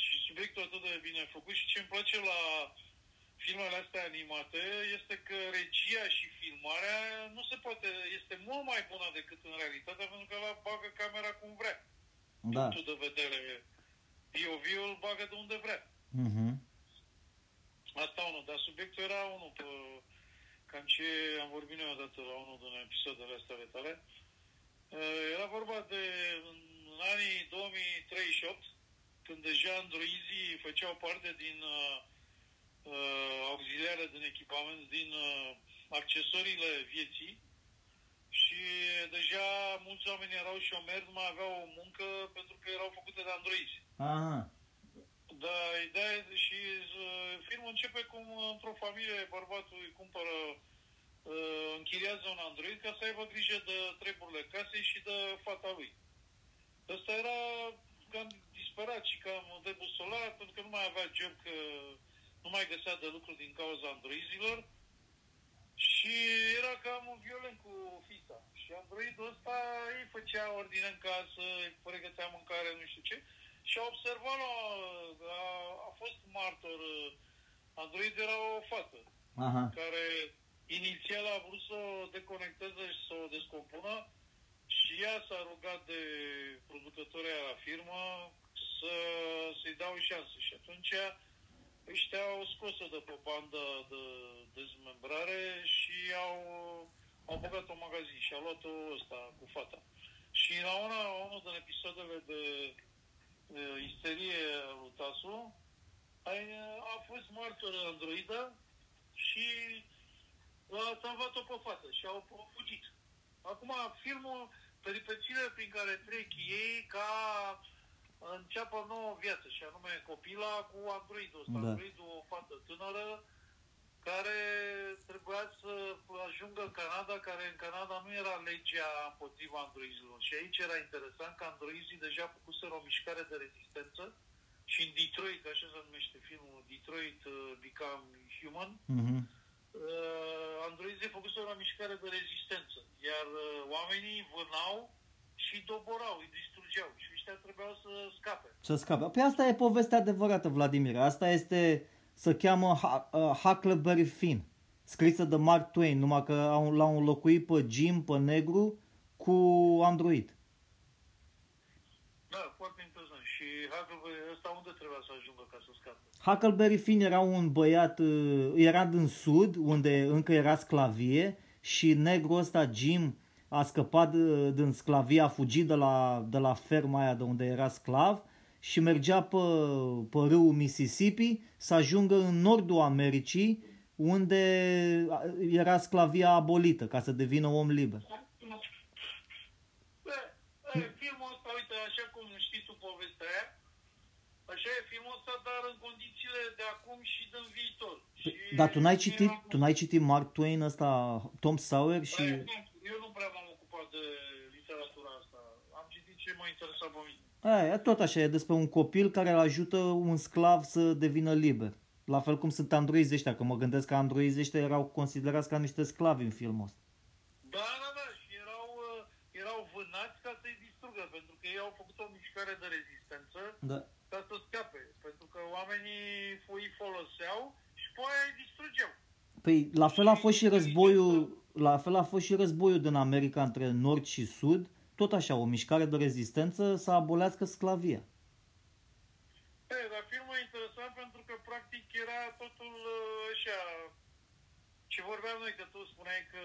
[SPEAKER 2] și subiectul atât de bine făcut și ce îmi place la filmele astea animate este că regia și filmarea nu se poate, este mult mai bună decât în realitate pentru că la bagă camera cum vrea.
[SPEAKER 1] Da.
[SPEAKER 2] Punctul de vedere POV îl bagă de unde vrea.
[SPEAKER 1] Mhm.
[SPEAKER 2] Asta unul, dar subiectul era unul, pe, cam ce am vorbit noi odată la unul din episoadele astea ale tale. Uh, Era vorba de în anii 2038, când deja androizii făceau parte din uh, uh, auxiliare, din echipament, din uh, accesoriile vieții și deja mulți oameni erau șomeri, nu mai aveau o muncă pentru că erau făcute de androizi.
[SPEAKER 1] Aha.
[SPEAKER 2] Da, ideea e, și uh, filmul începe cum uh, într-o familie bărbatul îi cumpără, uh, închiriază un android ca să aibă grijă de treburile casei și de fata lui. Ăsta era cam disperat și cam debusolat pentru că nu mai avea job, că nu mai găsea de lucru din cauza androizilor și era cam violent cu fita. Și androidul ăsta îi făcea ordine în casă, îi pregătea mâncare, nu știu ce. Și a observat la, a, a fost martor, Android era o fată
[SPEAKER 1] Aha.
[SPEAKER 2] care inițial a vrut să o deconecteze și să o descompună și ea s-a rugat de producătorii la firmă să, să-i dau o șansă. Și atunci ăștia au scos-o de pe bandă de dezmembrare și au, au băgat-o în magazin și a luat-o ăsta cu fata. Și la una, unul din episoadele de, de isterie lui Tasu, a, a fost martor androida și a salvat-o pe fată și au au fugit. Acum, filmul, peripețiile prin care trec ei ca înceapă o nouă viață și anume copila cu androidul ăsta.
[SPEAKER 1] Da.
[SPEAKER 2] Androidul, o fată tânără care trebuia să ajungă în Canada, care în Canada nu era legea împotriva androizilor. Și aici era interesant că androizii deja făcuseră o mișcare de rezistență și în Detroit, așa se numește filmul, Detroit uh, Become Human,
[SPEAKER 1] Mhm.
[SPEAKER 2] uh, androizii făcuseră o mișcare de rezistență, iar uh, oamenii vânau și doborau, îi distrugeau și ăștia trebuiau să scape.
[SPEAKER 1] Să scape. Păi asta e povestea adevărată, Vladimir. Asta este, se cheamă Ha- uh, Huckleberry Finn, scrisă de Mark Twain, numai că au- l-au înlocuit pe Jim, pe negru, cu Android.
[SPEAKER 2] Da, foarte interesant. Și Huckleberry ăsta unde trebuia să ajungă ca să scape?
[SPEAKER 1] Huckleberry Finn era un băiat, uh, era din sud, unde încă era sclavie și negrul ăsta, Jim, a scăpat uh, din sclavie, a fugit de la, de la ferma aia de unde era sclav și mergea pe, pe râul Mississippi să ajungă în nordul Americii, unde era sclavia abolită, ca să devină om liber.
[SPEAKER 2] Bă, e, filmul ăsta, uite, așa cum știi tu povestea aia, așa e filmul ăsta, dar în condițiile de acum și din viitor. Și
[SPEAKER 1] Dar tu n-ai citit,
[SPEAKER 2] era-
[SPEAKER 1] tu n-ai citit Mark Twain ăsta, Tom Sawyer și...
[SPEAKER 2] Bă, nu, Eu nu prea m-am ocupat de literatura asta. Am citit ce m-a interesat pe mine.
[SPEAKER 1] Aia, tot așa, e despre un copil care îl ajută un sclav să devină liber. La fel cum sunt androizi ăștia, că mă gândesc că androizi ăștia erau considerați ca niște sclavi în filmul ăsta.
[SPEAKER 2] Da, da, da, și erau, uh, erau vânați ca să-i distrugă, pentru că ei au făcut o mișcare de rezistență
[SPEAKER 1] Da.
[SPEAKER 2] ca să scape, pentru că oamenii îi foloseau și pe aia îi distrugeau.
[SPEAKER 1] Păi la fel a fost și războiul, la fel a fost și războiul din America între nord și sud, tot așa, o mișcare de rezistență să abolească sclavia.
[SPEAKER 2] E, dar filmul e interesant pentru că practic era totul uh, așa ce vorbeam noi, că tu spuneai că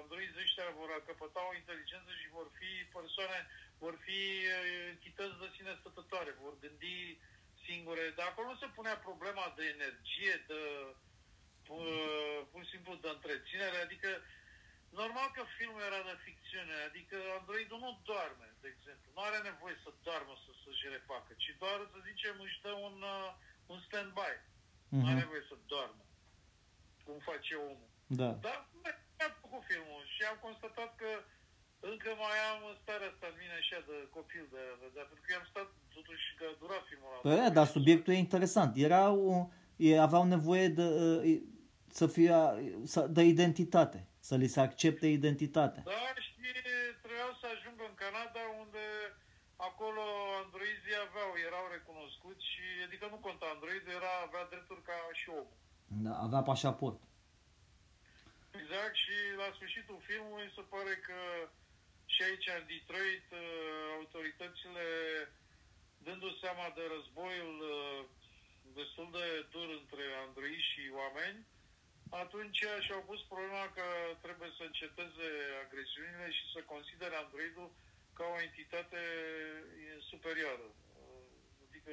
[SPEAKER 2] androizi ăștia vor căpăta o inteligență și vor fi persoane, vor fi uh, entități de sine stătătoare, vor gândi singure, dar acolo nu se punea problema de energie, de uh, pur și simplu de întreținere, adică normal că filmul era de ficțiune, adică androidul nu doarme, de exemplu, nu are nevoie să doarmă să, să-și refacă, ci doar, să zicem, își dă un, uh, un stand-by. Uh-huh. Nu are nevoie să doarmă, cum face omul.
[SPEAKER 1] Da.
[SPEAKER 2] Dar mi-a plăcut filmul și am constatat că încă mai am starea asta în mine așa de copil, de, de, de pentru că am stat totuși că a durat filmul ăla.
[SPEAKER 1] Păi, dar subiectul e interesant. Era o, e, aveau nevoie de, uh, să fie, să, de identitate, să li se accepte identitatea.
[SPEAKER 2] Da, și trebuiau să ajungă în Canada unde acolo androizii aveau, erau recunoscuți și adică nu conta android, era, avea drepturi ca și omul.
[SPEAKER 1] Da, avea pașaport.
[SPEAKER 2] Exact și la sfârșitul filmului se pare că și aici în Detroit uh, autoritățile dându-se seama de războiul uh, destul de dur între androizi și oameni, atunci și-au pus problema că trebuie să înceteze agresiunile și să considere androidul ca o entitate superioară, adică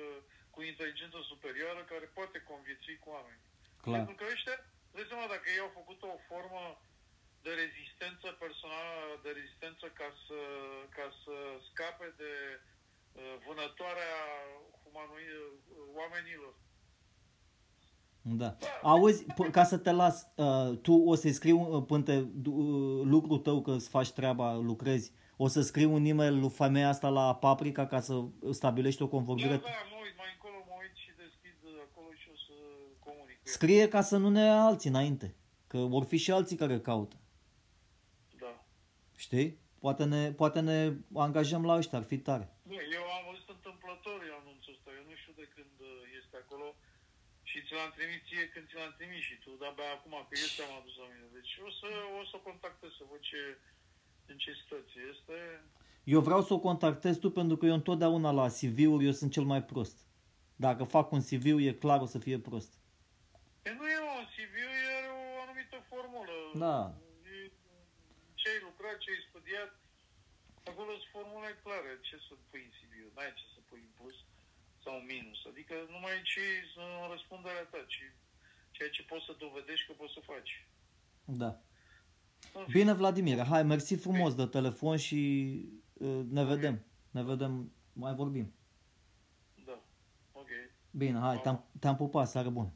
[SPEAKER 2] cu inteligență superioară care poate conviețui cu oameni.
[SPEAKER 1] Clar.
[SPEAKER 2] Pentru că ăștia, dă seama, dacă ei au făcut o formă de rezistență personală, de rezistență ca să, ca să scape de uh, vânătoarea humanui, uh, oamenilor.
[SPEAKER 1] Da. Auzi, p- ca să te las, uh, tu o să-i scriu uh, până te, uh, lucrul tău că îți faci treaba, lucrezi, o să scriu un e-mail lui femeia asta la Paprika ca să stabilești o
[SPEAKER 2] Da,
[SPEAKER 1] convorbire.
[SPEAKER 2] da, mă uit, mai încolo mă uit și deschid uh, acolo și o să comunic. cu ea.
[SPEAKER 1] Scrie ca să nu ne ia alții înainte, că vor fi și alții care caută.
[SPEAKER 2] Da.
[SPEAKER 1] Știi? Poate ne, poate ne angajăm la ăștia, ar fi tare.
[SPEAKER 2] Nu, eu am văzut întâmplător anunțul ăsta, eu nu știu de când uh, este acolo și ți l-am trimis ție când ți l-am trimis și tu, dar abia acum că eu ți-am adus la mine. Deci o să, o să contactez să văd ce, în ce situație este.
[SPEAKER 1] Eu vreau să o contactez tu pentru că eu întotdeauna la CV-uri eu sunt cel mai prost. Dacă fac un CV, e clar o să fie prost.
[SPEAKER 2] E nu e un CV, e o anumită formulă.
[SPEAKER 1] Da.
[SPEAKER 2] E, ce ai lucrat, ce ai studiat, acolo sunt formule clare. Ce să pui în CV, n-ai ce să pui în plus sau în minus. Adică numai ce în răspunderea ta, ci ceea ce poți să dovedești că poți să faci.
[SPEAKER 1] Da.
[SPEAKER 2] În fine.
[SPEAKER 1] Bine, Vladimir, hai, mersi frumos de telefon și uh, ne vedem. Ne vedem, mai vorbim.
[SPEAKER 2] Da. Ok.
[SPEAKER 1] Bine, hai, te-am, te-am pupat, seară bună.